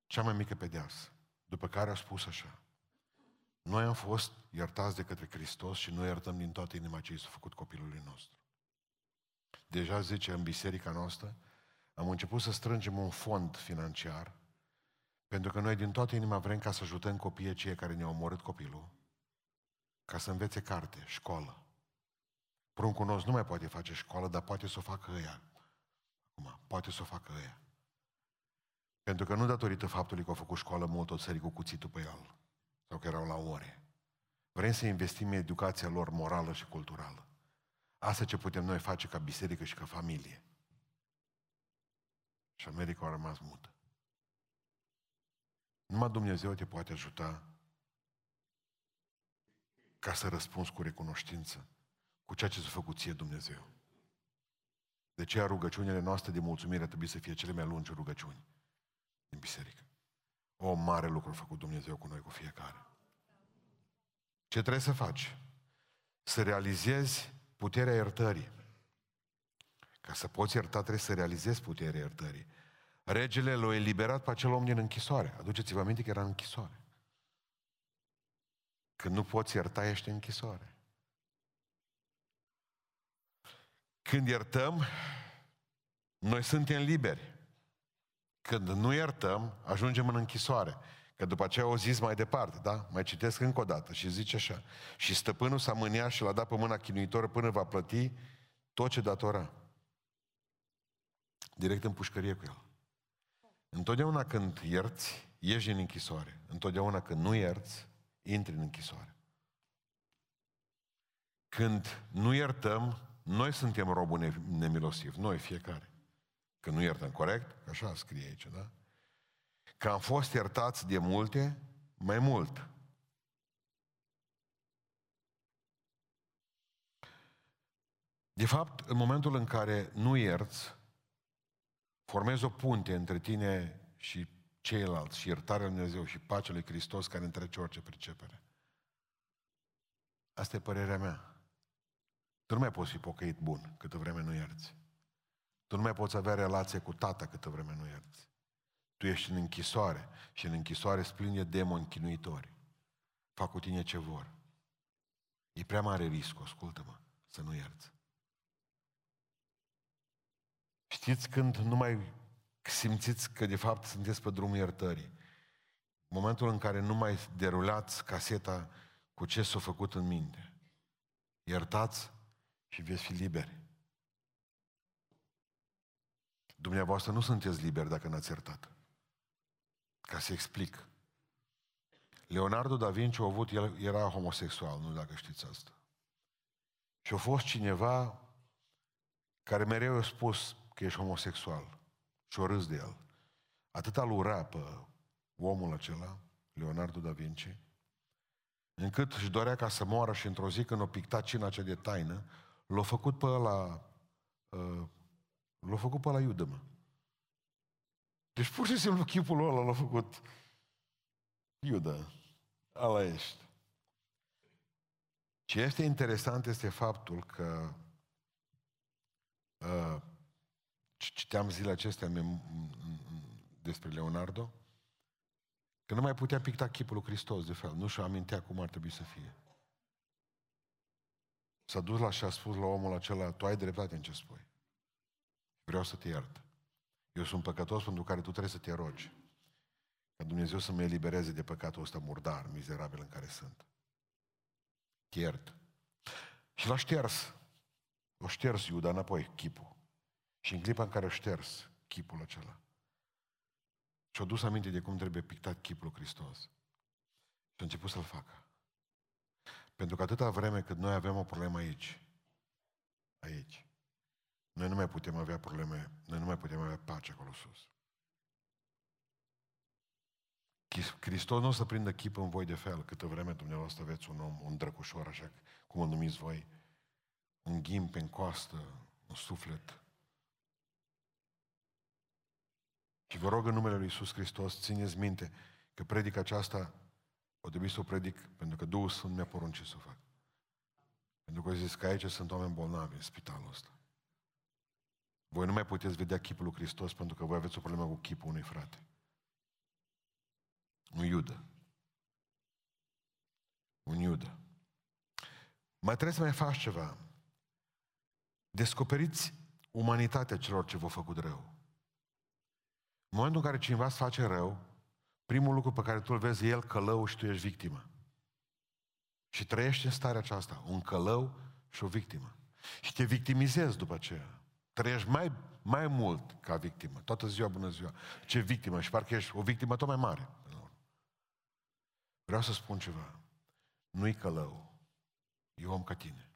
Cea mai mică pedeapsă. După care a spus așa. Noi am fost iertați de către Hristos și noi iertăm din toată inima ce i s-a făcut copilului nostru. Deja zice în biserica noastră, am început să strângem un fond financiar pentru că noi din toată inima vrem ca să ajutăm copiii cei care ne-au omorât copilul, ca să învețe carte, școală. Pruncul nostru nu mai poate face școală, dar poate să o facă ăia. Acum, poate să o facă ăia. Pentru că nu datorită faptului că au făcut școală mult o țări cu cuțitul pe el, sau că erau la ore. Vrem să investim în educația lor morală și culturală. Asta ce putem noi face ca biserică și ca familie. Și America a rămas mută. Numai Dumnezeu te poate ajuta ca să răspunzi cu recunoștință cu ceea ce s-a făcut ție Dumnezeu. De aceea rugăciunile noastre de mulțumire trebuie să fie cele mai lungi rugăciuni din biserică. O mare lucru a făcut Dumnezeu cu noi, cu fiecare. Ce trebuie să faci? Să realizezi puterea iertării. Ca să poți ierta, trebuie să realizezi puterea iertării. Regele l-a eliberat pe acel om din închisoare. Aduceți-vă aminte că era în închisoare. Când nu poți ierta, ești în închisoare. Când iertăm, noi suntem liberi. Când nu iertăm, ajungem în închisoare. Că după aceea o zis mai departe, da? Mai citesc încă o dată și zice așa. Și stăpânul s-a mâniat și l-a dat pe mâna chinuitoră până va plăti tot ce datora. Direct în pușcărie cu el. Întotdeauna când ierți, ieși din închisoare. Întotdeauna când nu ierți, intri în închisoare. Când nu iertăm, noi suntem robul nemilosiv, noi fiecare. Că nu iertăm, corect? Așa scrie aici, da? Că am fost iertați de multe, mai mult. De fapt, în momentul în care nu ierți, formezi o punte între tine și ceilalți și iertarea lui Dumnezeu și pacea lui Hristos care întrece orice pricepere. Asta e părerea mea. Tu nu mai poți fi pocăit bun câtă vreme nu ierți. Tu nu mai poți avea relație cu tata câtă vreme nu ierți. Tu ești în închisoare și în închisoare îți pline demoni chinuitori. Fac cu tine ce vor. E prea mare risc, ascultă-mă, să nu ierți. Știți când nu mai simțiți că de fapt sunteți pe drumul iertării? Momentul în care nu mai derulați caseta cu ce s-a făcut în minte. Iertați și veți fi liberi. Dumneavoastră nu sunteți liberi dacă n-ați iertat. Ca să explic. Leonardo da Vinci a avut, el era homosexual, nu dacă știți asta. Și a fost cineva care mereu a spus că ești homosexual și o râs de el. Atâta l ura pe omul acela, Leonardo da Vinci, încât își dorea ca să moară și într-o zi când o picta cina cea de taină, L-a făcut pe ăla, uh, l-a făcut pe ăla iudă, mă. Deci pur și simplu chipul ăla l-a făcut iudă. Ala ești. Ce este interesant este faptul că uh, citeam zilele acestea despre Leonardo, că nu mai putea picta chipul lui Hristos de fel. Nu și-a amintea cum ar trebui să fie. S-a dus la și a spus la omul acela, tu ai dreptate în ce spui. Vreau să te iert. Eu sunt păcătos pentru care tu trebuie să te rogi. Ca Dumnezeu să mă elibereze de păcatul ăsta murdar, mizerabil în care sunt. Te iert. Și l-a șters. O șters Iuda înapoi chipul. Și în clipa în care a șters chipul acela, și-a dus aminte de cum trebuie pictat chipul lui Hristos. Și a început să-l facă. Pentru că atâta vreme cât noi avem o problemă aici, aici, noi nu mai putem avea probleme, noi nu mai putem avea pace acolo sus. Hristos nu o să prindă chip în voi de fel, câtă vreme dumneavoastră aveți un om, un drăcușor, așa cum o numiți voi, un ghim în coastă, un suflet. Și vă rog în numele Lui Iisus Hristos, țineți minte că predica aceasta o trebuie să o predic pentru că Duhul Sfânt mi-a poruncit să o fac. Pentru că zis că aici sunt oameni bolnavi în spitalul ăsta. Voi nu mai puteți vedea chipul lui Hristos pentru că voi aveți o problemă cu chipul unui frate. Un iudă. Un iudă. Mai trebuie să mai faci ceva. Descoperiți umanitatea celor ce v-au făcut rău. În momentul în care cineva îți face rău, primul lucru pe care tu îl vezi e el călău și tu ești victimă. Și trăiești în starea aceasta, un călău și o victimă. Și te victimizezi după aceea. Trăiești mai, mai mult ca victimă. Toată ziua, bună ziua. Ce victimă. Și parcă ești o victimă tot mai mare. Vreau să spun ceva. Nu-i călău. E om ca tine.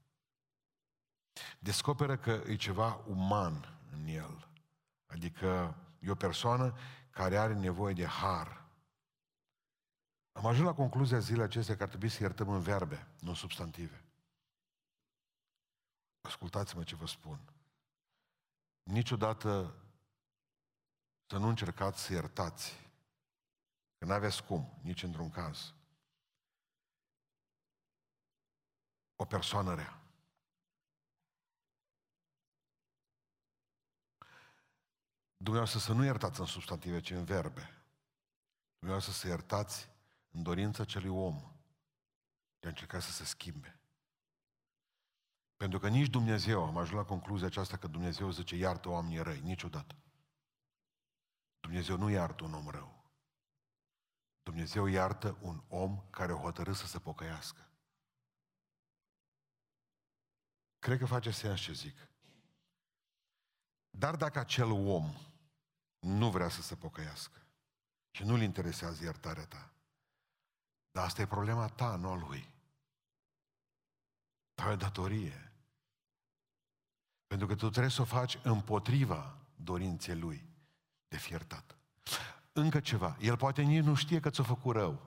Descoperă că e ceva uman în el. Adică e o persoană care are nevoie de har. Am ajuns la concluzia zilei acestea că ar trebui să iertăm în verbe, nu în substantive. Ascultați-mă ce vă spun. Niciodată să nu încercați să iertați. Că nu aveți cum, nici într-un caz. O persoană rea. Dumneavoastră să nu iertați în substantive, ci în verbe. Dumneavoastră să iertați în dorința celui om de a încerca să se schimbe. Pentru că nici Dumnezeu, am ajuns la concluzia aceasta că Dumnezeu zice iartă oamenii răi, niciodată. Dumnezeu nu iartă un om rău. Dumnezeu iartă un om care o hotărât să se pocăiască. Cred că face sens ce zic. Dar dacă acel om nu vrea să se pocăiască și nu-l interesează iertarea ta, dar asta e problema ta, nu a lui. Ta e datorie. Pentru că tu trebuie să o faci împotriva dorinței lui de fi iertat. Încă ceva. El poate nici nu știe că ți-a făcut rău.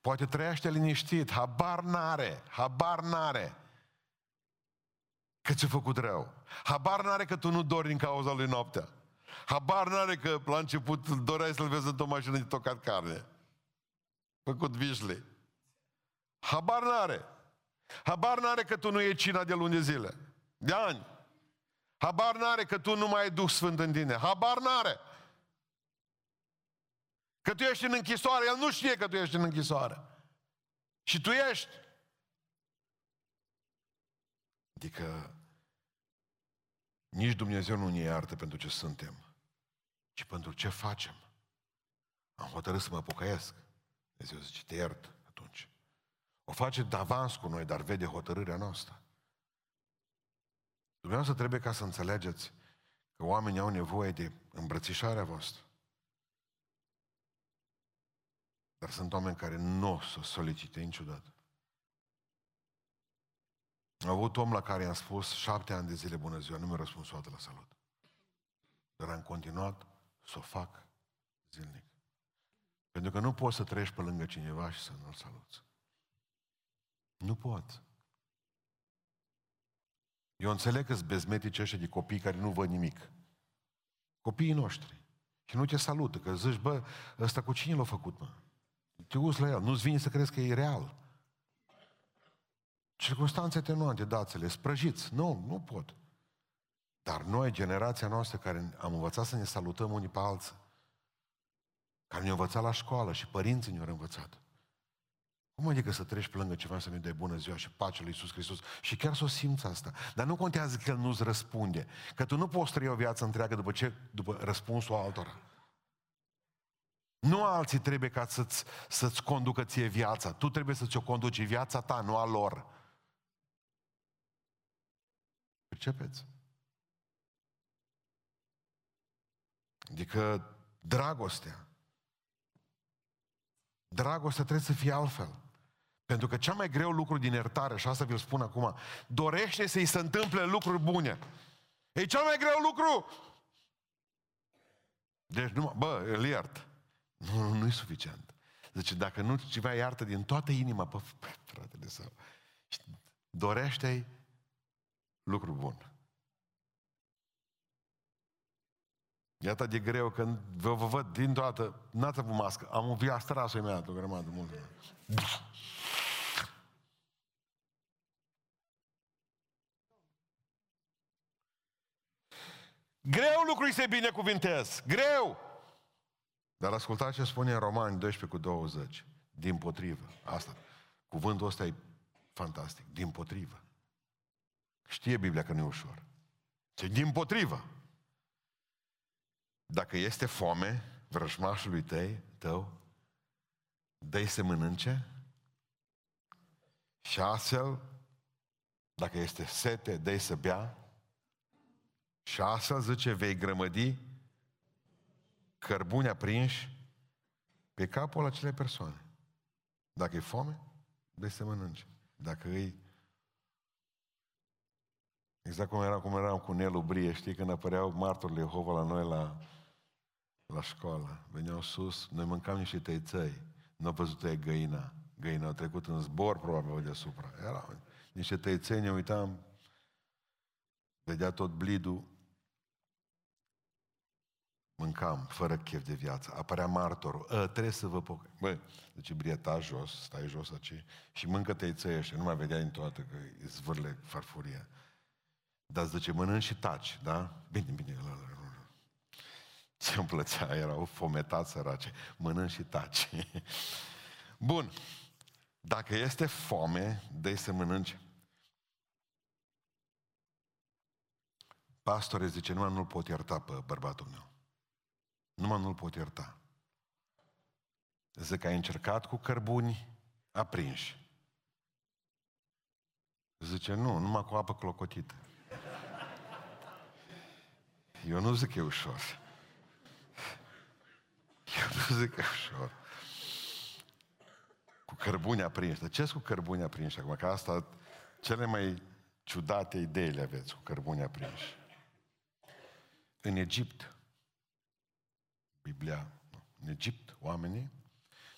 Poate trăiește liniștit, habar n-are, habar n-are că ți-a făcut rău. Habar n-are că tu nu dori din cauza lui noaptea. Habar n-are că la început doreai să-l vezi într-o mașină de tocat carne. Făcut vișle. Habar n-are. Habar n-are că tu nu e cina de luni de zile. De ani. Habar n-are că tu nu mai ai Duh Sfânt în tine. Habar n-are. Că tu ești în închisoare. El nu știe că tu ești în închisoare. Și tu ești. Adică nici Dumnezeu nu ne iartă pentru ce suntem, ci pentru ce facem. Am hotărât să mă pocăiesc. Dumnezeu zice, te iert atunci. O face de avans cu noi, dar vede hotărârea noastră. Dumneavoastră trebuie ca să înțelegeți că oamenii au nevoie de îmbrățișarea voastră. Dar sunt oameni care nu o să solicite niciodată. Am avut om la care i-am spus șapte ani de zile bună ziua, nu mi-a răspuns o dată la salut. Dar am continuat să o fac zilnic. Pentru că nu poți să treci pe lângă cineva și să nu-l saluți. Nu pot. Eu înțeleg că sunt bezmetici ăștia de copii care nu văd nimic. Copiii noștri. Și nu te salută, că zici, bă, ăsta cu cine l-a făcut, mă? Te uiți la el, nu-ți vine să crezi că e real. Circunstanțe atenuante, dați-le, sprăjiți. Nu, nu pot. Dar noi, generația noastră care am învățat să ne salutăm unii pe alții, care ne-au învățat la școală și părinții ne-au învățat. Cum adică să treci pe lângă ceva să nu dai bună ziua și pacea lui Iisus Hristos? Și chiar să o simți asta. Dar nu contează că El nu-ți răspunde. Că tu nu poți trăi o viață întreagă după, ce, după răspunsul altora. Nu alții trebuie ca să-ți, să-ți conducă ție viața. Tu trebuie să-ți o conduci viața ta, nu a lor. Percepeți? Adică dragostea. Dragostea trebuie să fie altfel. Pentru că cea mai greu lucru din iertare, și asta vi-l spun acum, dorește să-i se întâmple lucruri bune. E cel mai greu lucru. Deci, nu, bă, îl iert. Nu, nu, nu e suficient. Zice, dacă nu ceva iartă din toată inima pe, pe fratele său, dorește-i lucru bun. Iată de greu când vă, vă văd din toată, n-ați avut mască, am un via strasul imediat, o grămadă mult. Greu lucru să-i binecuvintez. Greu! Dar ascultați ce spune în Romani 12 cu 20. Din potrivă. Asta. Cuvântul ăsta e fantastic. Din potrivă. Știe Biblia că nu e ușor. Ce din potrivă. Dacă este foame, vrăjmașului tăi, tău, dă să mănânce și astfel, dacă este sete, dă să bea și astfel, zice, vei grămădi cărbuni aprinși pe capul acelei persoane. Dacă e foame, dă să mănânce. Dacă îi Exact cum era, cum eram cu Nelu Brie, știi, când apăreau martorii Jehova la noi la, la școală. Veneau sus, noi mâncam niște tăițăi. Nu au văzut ei găina. Găina a trecut în zbor, probabil, deasupra. Era niște tăițăi, ne uitam, vedea tot blidul, mâncam fără chef de viață. Apărea martorul. Ă, trebuie să vă poc... Băi, zice, brieta jos, stai jos aici și mâncă tăițăi ăștia. Nu mai vedea în toată că îi zvârle farfuria. Dar zice, mănânci și taci, da? Bine, bine, la, la, la. Ce îmi plăcea, erau fometați sărace. Mănânci și taci. Bun. Dacă este foame, dă să mănânci. Pastore zice, numai nu-l pot ierta pe bărbatul meu. Numai nu-l pot ierta. Zice că ai încercat cu cărbuni aprinși. Zice, nu, numai cu apă clocotită. Eu nu zic că e ușor. Eu nu zic că e ușor. Cu cărbuni aprinși. Dar ce cu cărbuni aprinși acum? Că asta, cele mai ciudate idei le aveți cu cărbuni aprinși. În Egipt, Biblia, în Egipt, oamenii,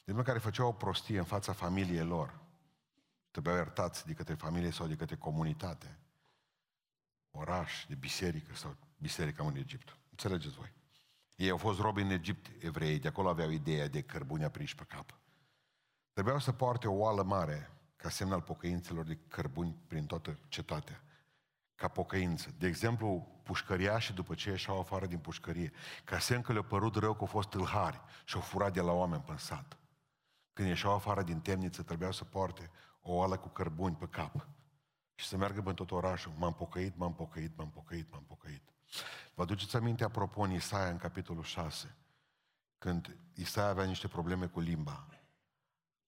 din care făceau o prostie în fața familiei lor, trebuiau iertați de către familie sau de către comunitate, oraș, de biserică sau biserica în Egipt. Înțelegeți voi? Ei au fost robi în Egipt, evrei, de acolo aveau ideea de cărbuni aprinși pe cap. Trebuiau să poarte o oală mare ca semn al pocăințelor de cărbuni prin toată cetatea. Ca pocăință. De exemplu, și după ce ieșeau afară din pușcărie, ca semn că le-a părut rău că au fost tâlhari și au furat de la oameni pe sat. Când ieșeau afară din temniță, trebuiau să poarte o oală cu cărbuni pe cap și să meargă în tot orașul. M-am pocăit, m-am pocăit, m-am pocăit, m-am pocăit. Vă aduceți aminte, apropo, în Isaia, în capitolul 6, când Isaia avea niște probleme cu limba.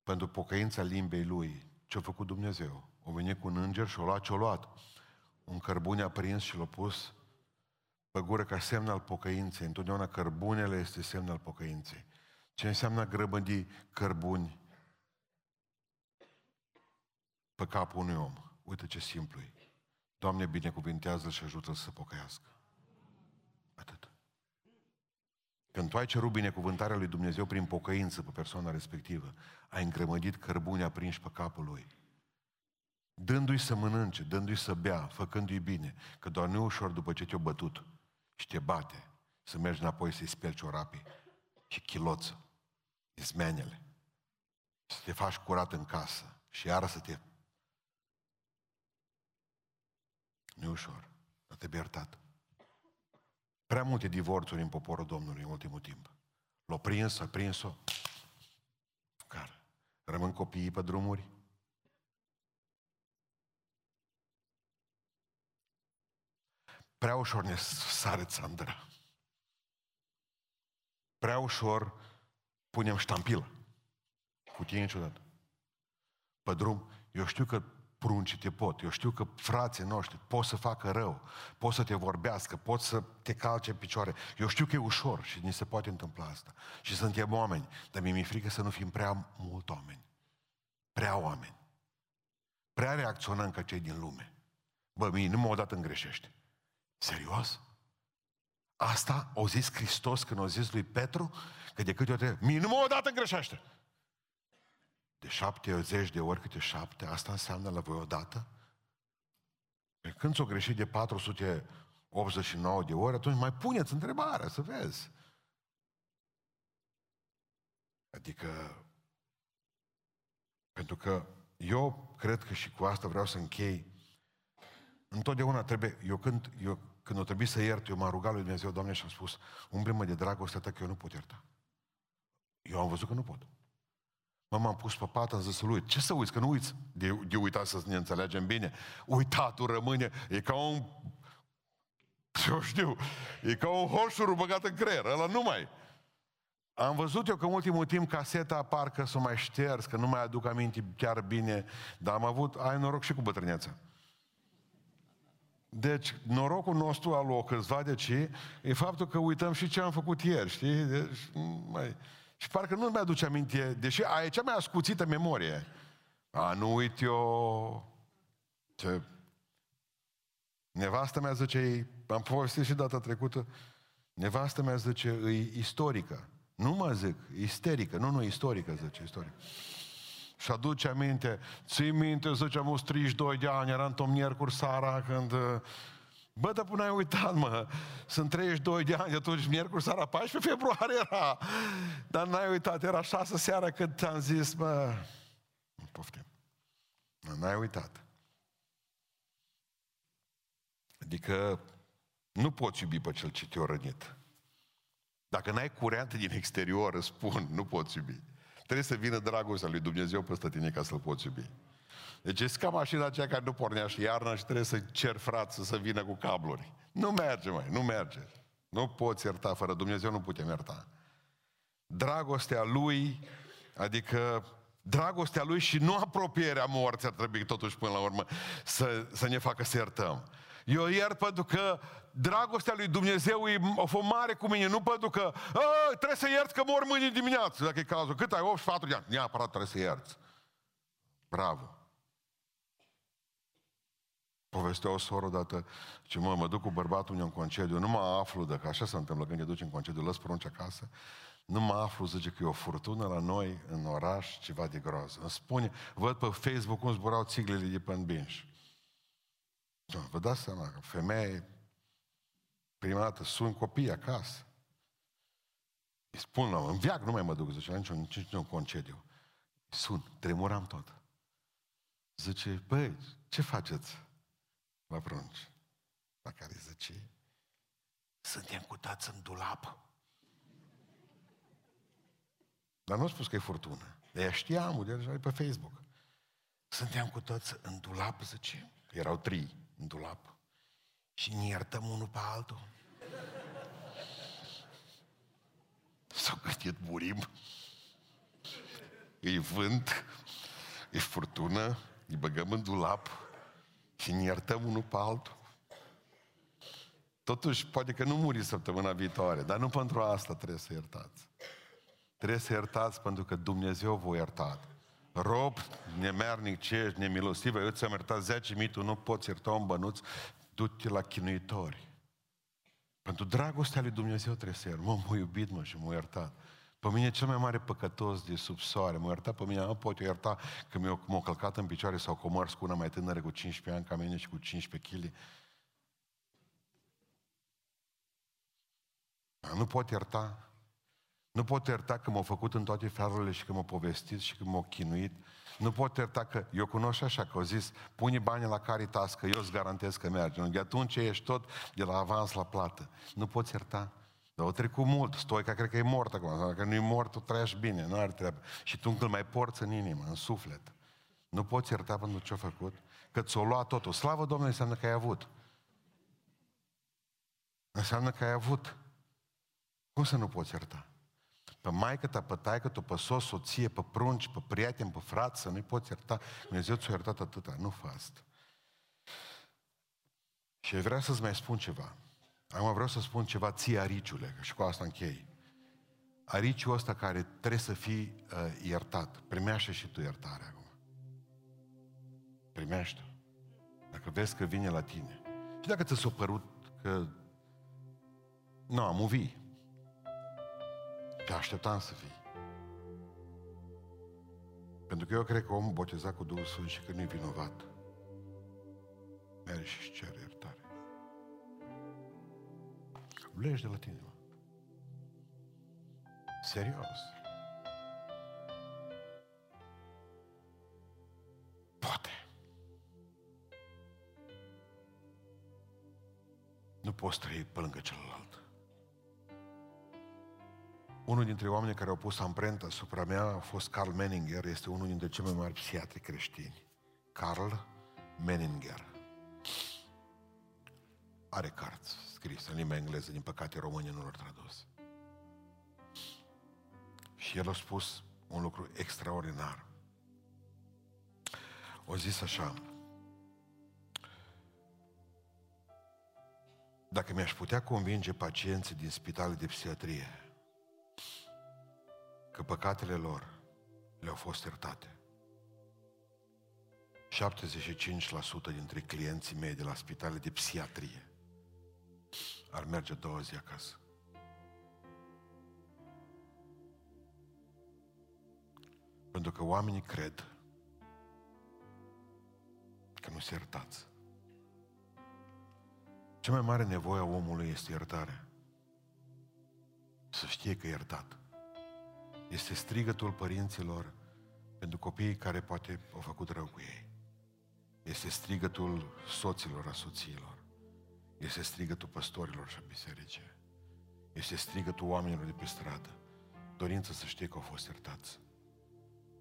Pentru pocăința limbei lui, ce-a făcut Dumnezeu? O venit cu un înger și o luat ce-o luat. Un cărbune aprins și l-a pus pe gură ca semn al pocăinței. Întotdeauna cărbunele este semn al pocăinței. Ce înseamnă grăbândi cărbuni pe capul unui om? Uite ce simplu e. Doamne, binecuvintează și ajută-l să pocăiască. Atât. Când tu ai cerut binecuvântarea lui Dumnezeu prin pocăință pe persoana respectivă, ai îngrămădit cărbuni aprinși pe capul lui. Dându-i să mănânce, dându-i să bea, făcându-i bine, că doar nu e ușor după ce te-o bătut și te bate, să mergi înapoi să-i speli ciorapii și chiloță, izmenele, să te faci curat în casă și iară să te... Nu e ușor, dar te iertat. Prea multe divorțuri în poporul Domnului în ultimul timp. L-a prins, a prins-o. Care? Rămân copiii pe drumuri? Prea ușor ne sare țandra. Prea ușor punem ștampilă. Cu tine niciodată. Pe drum, eu știu că pruncii te pot. Eu știu că frații noștri pot să facă rău, pot să te vorbească, pot să te calce în picioare. Eu știu că e ușor și ni se poate întâmpla asta. Și suntem oameni, dar mi-e frică să nu fim prea mult oameni. Prea oameni. Prea reacționăm ca cei din lume. Bă, mie nu m-au dat în greșește. Serios? Asta o zis Hristos când o zis lui Petru, că de câte ori, minimum o dată greșește. De șapte, zeci de ori câte șapte, asta înseamnă la voi o dată? Păi când ți-o greșit de 489 de ori, atunci mai puneți întrebarea, să vezi. Adică, pentru că eu cred că și cu asta vreau să închei, întotdeauna trebuie, eu când, eu, când o trebuie să iert, eu m-am rugat lui Dumnezeu, Doamne, și am spus, umbre-mă de dragoste ta că eu nu pot ierta. Eu am văzut că nu pot. Mă, m-am pus pe pat, am zis lui, ce să uiți, că nu uiți de, de uitat să ne înțelegem bine. Uitatul rămâne, e ca un, eu știu, e ca un hoșuru băgat în creier, ăla nu mai. Am văzut eu că în ultimul timp caseta parcă s-o mai șters, că nu mai aduc aminte chiar bine, dar am avut, ai noroc și cu bătrâneța. Deci, norocul nostru al o câțiva de ce e faptul că uităm și ce am făcut ieri, știi? Deci, mai... Și parcă nu mi aduce aminte, deși aia e cea mai ascuțită memorie. A, nu uit eu ce... Nevastă mea zice, am povestit și data trecută, nevastă mea zice, e istorică. Nu mă zic, isterică, nu, nu, istorică, zice, istorică. Și aduce aminte, ții minte, zice, am 32 de ani, eram tom miercuri seara când... Bă, dar până ai uitat, mă, sunt 32 de ani, atunci miercuri seara, 14 februarie era. Dar n-ai uitat, era 6 seara când am zis, bă, poftim. N-ai uitat. Adică nu poți iubi pe cel ce te-a rănit. Dacă n-ai curent din exterior, îți spun, nu poți iubi. Trebuie să vină dragostea lui Dumnezeu peste tine ca să-L poți iubi. Deci e ca mașina aceea care nu pornea și iarna și trebuie să cer frață să vină cu cabluri. Nu merge, mai, nu merge. Nu poți ierta, fără Dumnezeu nu putem ierta. Dragostea Lui, adică dragostea Lui și nu apropierea morții ar trebui totuși până la urmă să, să ne facă să iertăm. Eu iert pentru că dragostea lui Dumnezeu e o fost mare cu mine, nu pentru că trebuie să ierți că mor mâine dimineață, dacă e cazul. Cât ai? 84 de ani. Neapărat trebuie să ierți. Bravo. Povestea o soră odată, ce mă, mă duc cu bărbatul meu în concediu, nu mă aflu, dacă așa se întâmplă când te duci în concediu, lăs porunci acasă, nu mă aflu, zice că e o furtună la noi, în oraș, ceva de groază. Îmi spune, văd pe Facebook cum zburau țiglele de pe binș. Da, vă dați seama că femeie, prima dată, sun copii acasă. Îi spun, la în viac nu mai mă duc, zice, la niciun, niciun concediu. Sun, tremuram tot. Zice, băi, ce faceți la prunci? La care zice, suntem cutați în dulap. Dar nu a spus că e furtună. De aia știam, de pe Facebook. Suntem cu toți în dulap, zice. Erau trei în dulap și ne iertăm unul pe altul. S-au gătit, murim. Îi vânt, e furtună, îi băgăm în dulap și ne iertăm unul pe altul. Totuși, poate că nu muri săptămâna viitoare, dar nu pentru asta trebuie să iertați. Trebuie să iertați pentru că Dumnezeu vă iertat rob, nemernic, ce ești, nemilostiv, eu ți-am iertat 10 tu nu poți ierta un bănuț, du-te la chinuitori. Pentru dragostea lui Dumnezeu trebuie să iert. Mă, m-a iubit, mă, și m-a iertat. Pe mine cel mai mare păcătos de sub soare. M-a iertat pe mine, nu pot ierta că mi-a, m-a călcat în picioare sau comărs cu una mai tânără cu 15 ani ca mine și cu 15 kg. Nu pot ierta nu pot ierta că m-au făcut în toate felurile și că m-au povestit și că m-au chinuit. Nu pot ierta că, eu cunosc așa, că au zis, pune bani la Caritas, că eu îți garantez că merge. De atunci ești tot de la avans la plată. Nu poți ierta. Dar o trecut mult. Stoica cred că e mort acum. Dacă nu e mort, tu trăiești bine. Nu are treabă. Și tu încă îl mai porți în inimă, în suflet. Nu poți ierta pentru ce-a făcut. Că ți-o luat totul. Slavă Domnului înseamnă că ai avut. Înseamnă că ai avut. Cum să nu poți ierta? pe maică ta, pe taică ta, pe sos, soție, pe prunci, pe prieteni, pe frați, să nu-i poți ierta. Dumnezeu ți-a iertat atâta, nu fă asta. Și vreau să-ți mai spun ceva. Acum vreau să spun ceva ție, Ariciule, și cu asta închei. Ariciul ăsta care trebuie să fii uh, iertat. Primește și tu iertare acum. Primește. Dacă vezi că vine la tine. Și dacă ți s-a părut că Nu, am vii. Te așteptam să fii. Pentru că eu cred că omul botezat cu Duhul Sfânt și că nu-i vinovat, merge și cere iertare. Legi de la tine, mă. Serios. Poate. Nu poți trăi pe lângă celălalt. Unul dintre oamenii care au pus amprentă asupra mea a fost Carl Menninger, este unul dintre cei mai mari psiatri creștini. Carl Menninger. Are cărți scrise în limba engleză, din păcate românii nu l-au tradus. Și el a spus un lucru extraordinar. O zis așa, dacă mi-aș putea convinge pacienții din spitale de psihiatrie că păcatele lor le-au fost iertate, 75% dintre clienții mei de la spitale de psihiatrie ar merge două zi acasă. Pentru că oamenii cred că nu se iertați. Cea mai mare nevoie a omului este iertarea. Să știe că e iertat. Este strigătul părinților pentru copiii care poate au făcut rău cu ei. Este strigătul soților, a soțiilor. Este strigătul păstorilor și a bisericii. Este strigătul oamenilor de pe stradă. Dorință să știe că au fost iertați.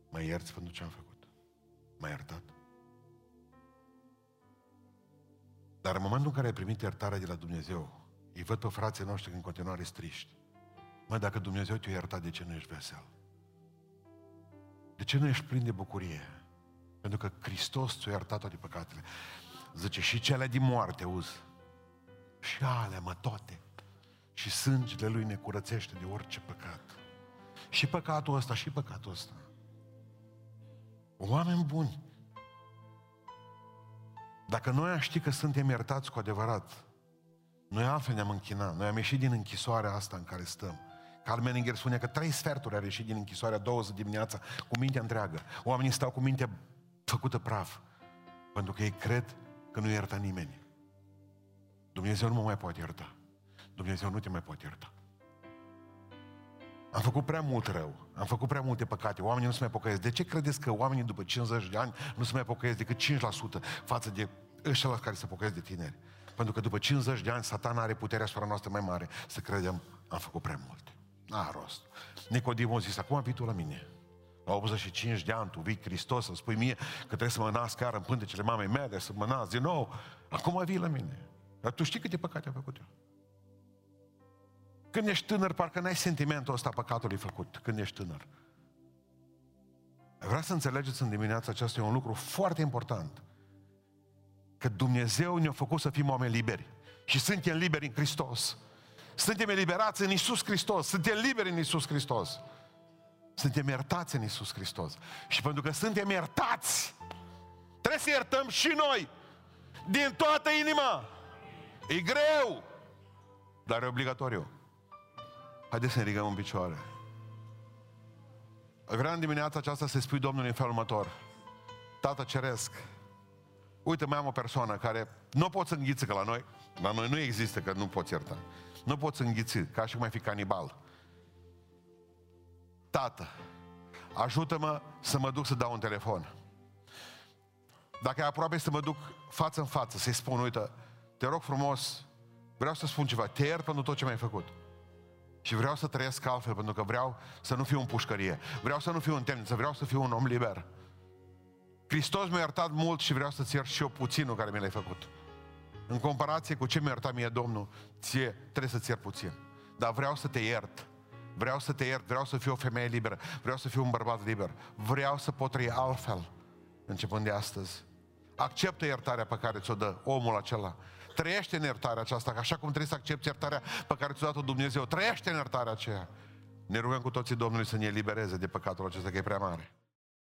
Mă ierți pentru ce am făcut? M-ai iertat? Dar în momentul în care ai primit iertarea de la Dumnezeu, îi văd pe frații noștri în continuare striști. Mă, dacă Dumnezeu te-a iertat, de ce nu ești vesel? De ce nu ești plin de bucurie? Pentru că Hristos ți-a iertat toate păcatele. Zice, și cele din moarte, auzi. Și alea, mă, toate. Și sângele Lui ne curățește de orice păcat. Și păcatul ăsta, și păcatul ăsta. Oameni buni. Dacă noi am ști că suntem iertați cu adevărat, noi altfel ne-am închinat. Noi am ieșit din închisoarea asta în care stăm. Carl Menninger spune că trei sferturi a ieșit din închisoarea 20 dimineața cu mintea întreagă. Oamenii stau cu mintea făcută praf. Pentru că ei cred că nu iertă nimeni. Dumnezeu nu mă mai poate ierta. Dumnezeu nu te mai poate ierta. Am făcut prea mult rău, am făcut prea multe păcate, oamenii nu se mai pocăiesc. De ce credeți că oamenii după 50 de ani nu se mai pocăiesc decât 5% față de ăștia care se pocăiesc de tineri? Pentru că după 50 de ani satana are puterea asupra noastră mai mare să credem am făcut prea multe. N-a rost. Nicodim a zis, acum vii tu la mine. La 85 de ani, tu vii Hristos să spui mie că trebuie să mă nasc chiar în pântecele mamei mele, să mă nasc din nou. Acum vii la mine. Dar tu știi câte păcate am făcut eu. Când ești tânăr, parcă n-ai sentimentul ăsta păcatului făcut, când ești tânăr. Vreau să înțelegeți în dimineața aceasta, e un lucru foarte important. Că Dumnezeu ne-a făcut să fim oameni liberi. Și suntem liberi în Hristos. Suntem eliberați în Isus Hristos. Suntem liberi în Isus Hristos. Suntem iertați în Isus Hristos. Și pentru că suntem iertați, trebuie să iertăm și noi. Din toată inima. E greu, dar e obligatoriu. Haideți să ne ridicăm în picioare. Vreau în dimineața aceasta să spui Domnului în felul următor. Tată Ceresc, uite, mai am o persoană care nu poți înghiți că la noi, la noi nu există că nu poți ierta. Nu poți înghiți, ca și cum ai fi canibal. Tată, ajută-mă să mă duc să dau un telefon. Dacă e aproape să mă duc față în față, să-i spun, uite, te rog frumos, vreau să spun ceva, te iert pentru tot ce mi-ai făcut. Și vreau să trăiesc altfel, pentru că vreau să nu fiu în pușcărie. Vreau să nu fiu în temniță, vreau să fiu un om liber. Hristos mi-a iertat mult și vreau să-ți iert și eu puținul care mi l-ai făcut. În comparație cu ce mi-a iertat mie Domnul, ție trebuie să-ți iert puțin. Dar vreau să te iert. Vreau să te iert, vreau să fiu o femeie liberă, vreau să fiu un bărbat liber, vreau să pot trăi altfel, începând de astăzi. Acceptă iertarea pe care ți-o dă omul acela. Trăiește în iertarea aceasta, că așa cum trebuie să accepti iertarea pe care ți-o dat-o Dumnezeu, trăiește în iertarea aceea. Ne rugăm cu toții Domnului să ne elibereze de păcatul acesta, că e prea mare.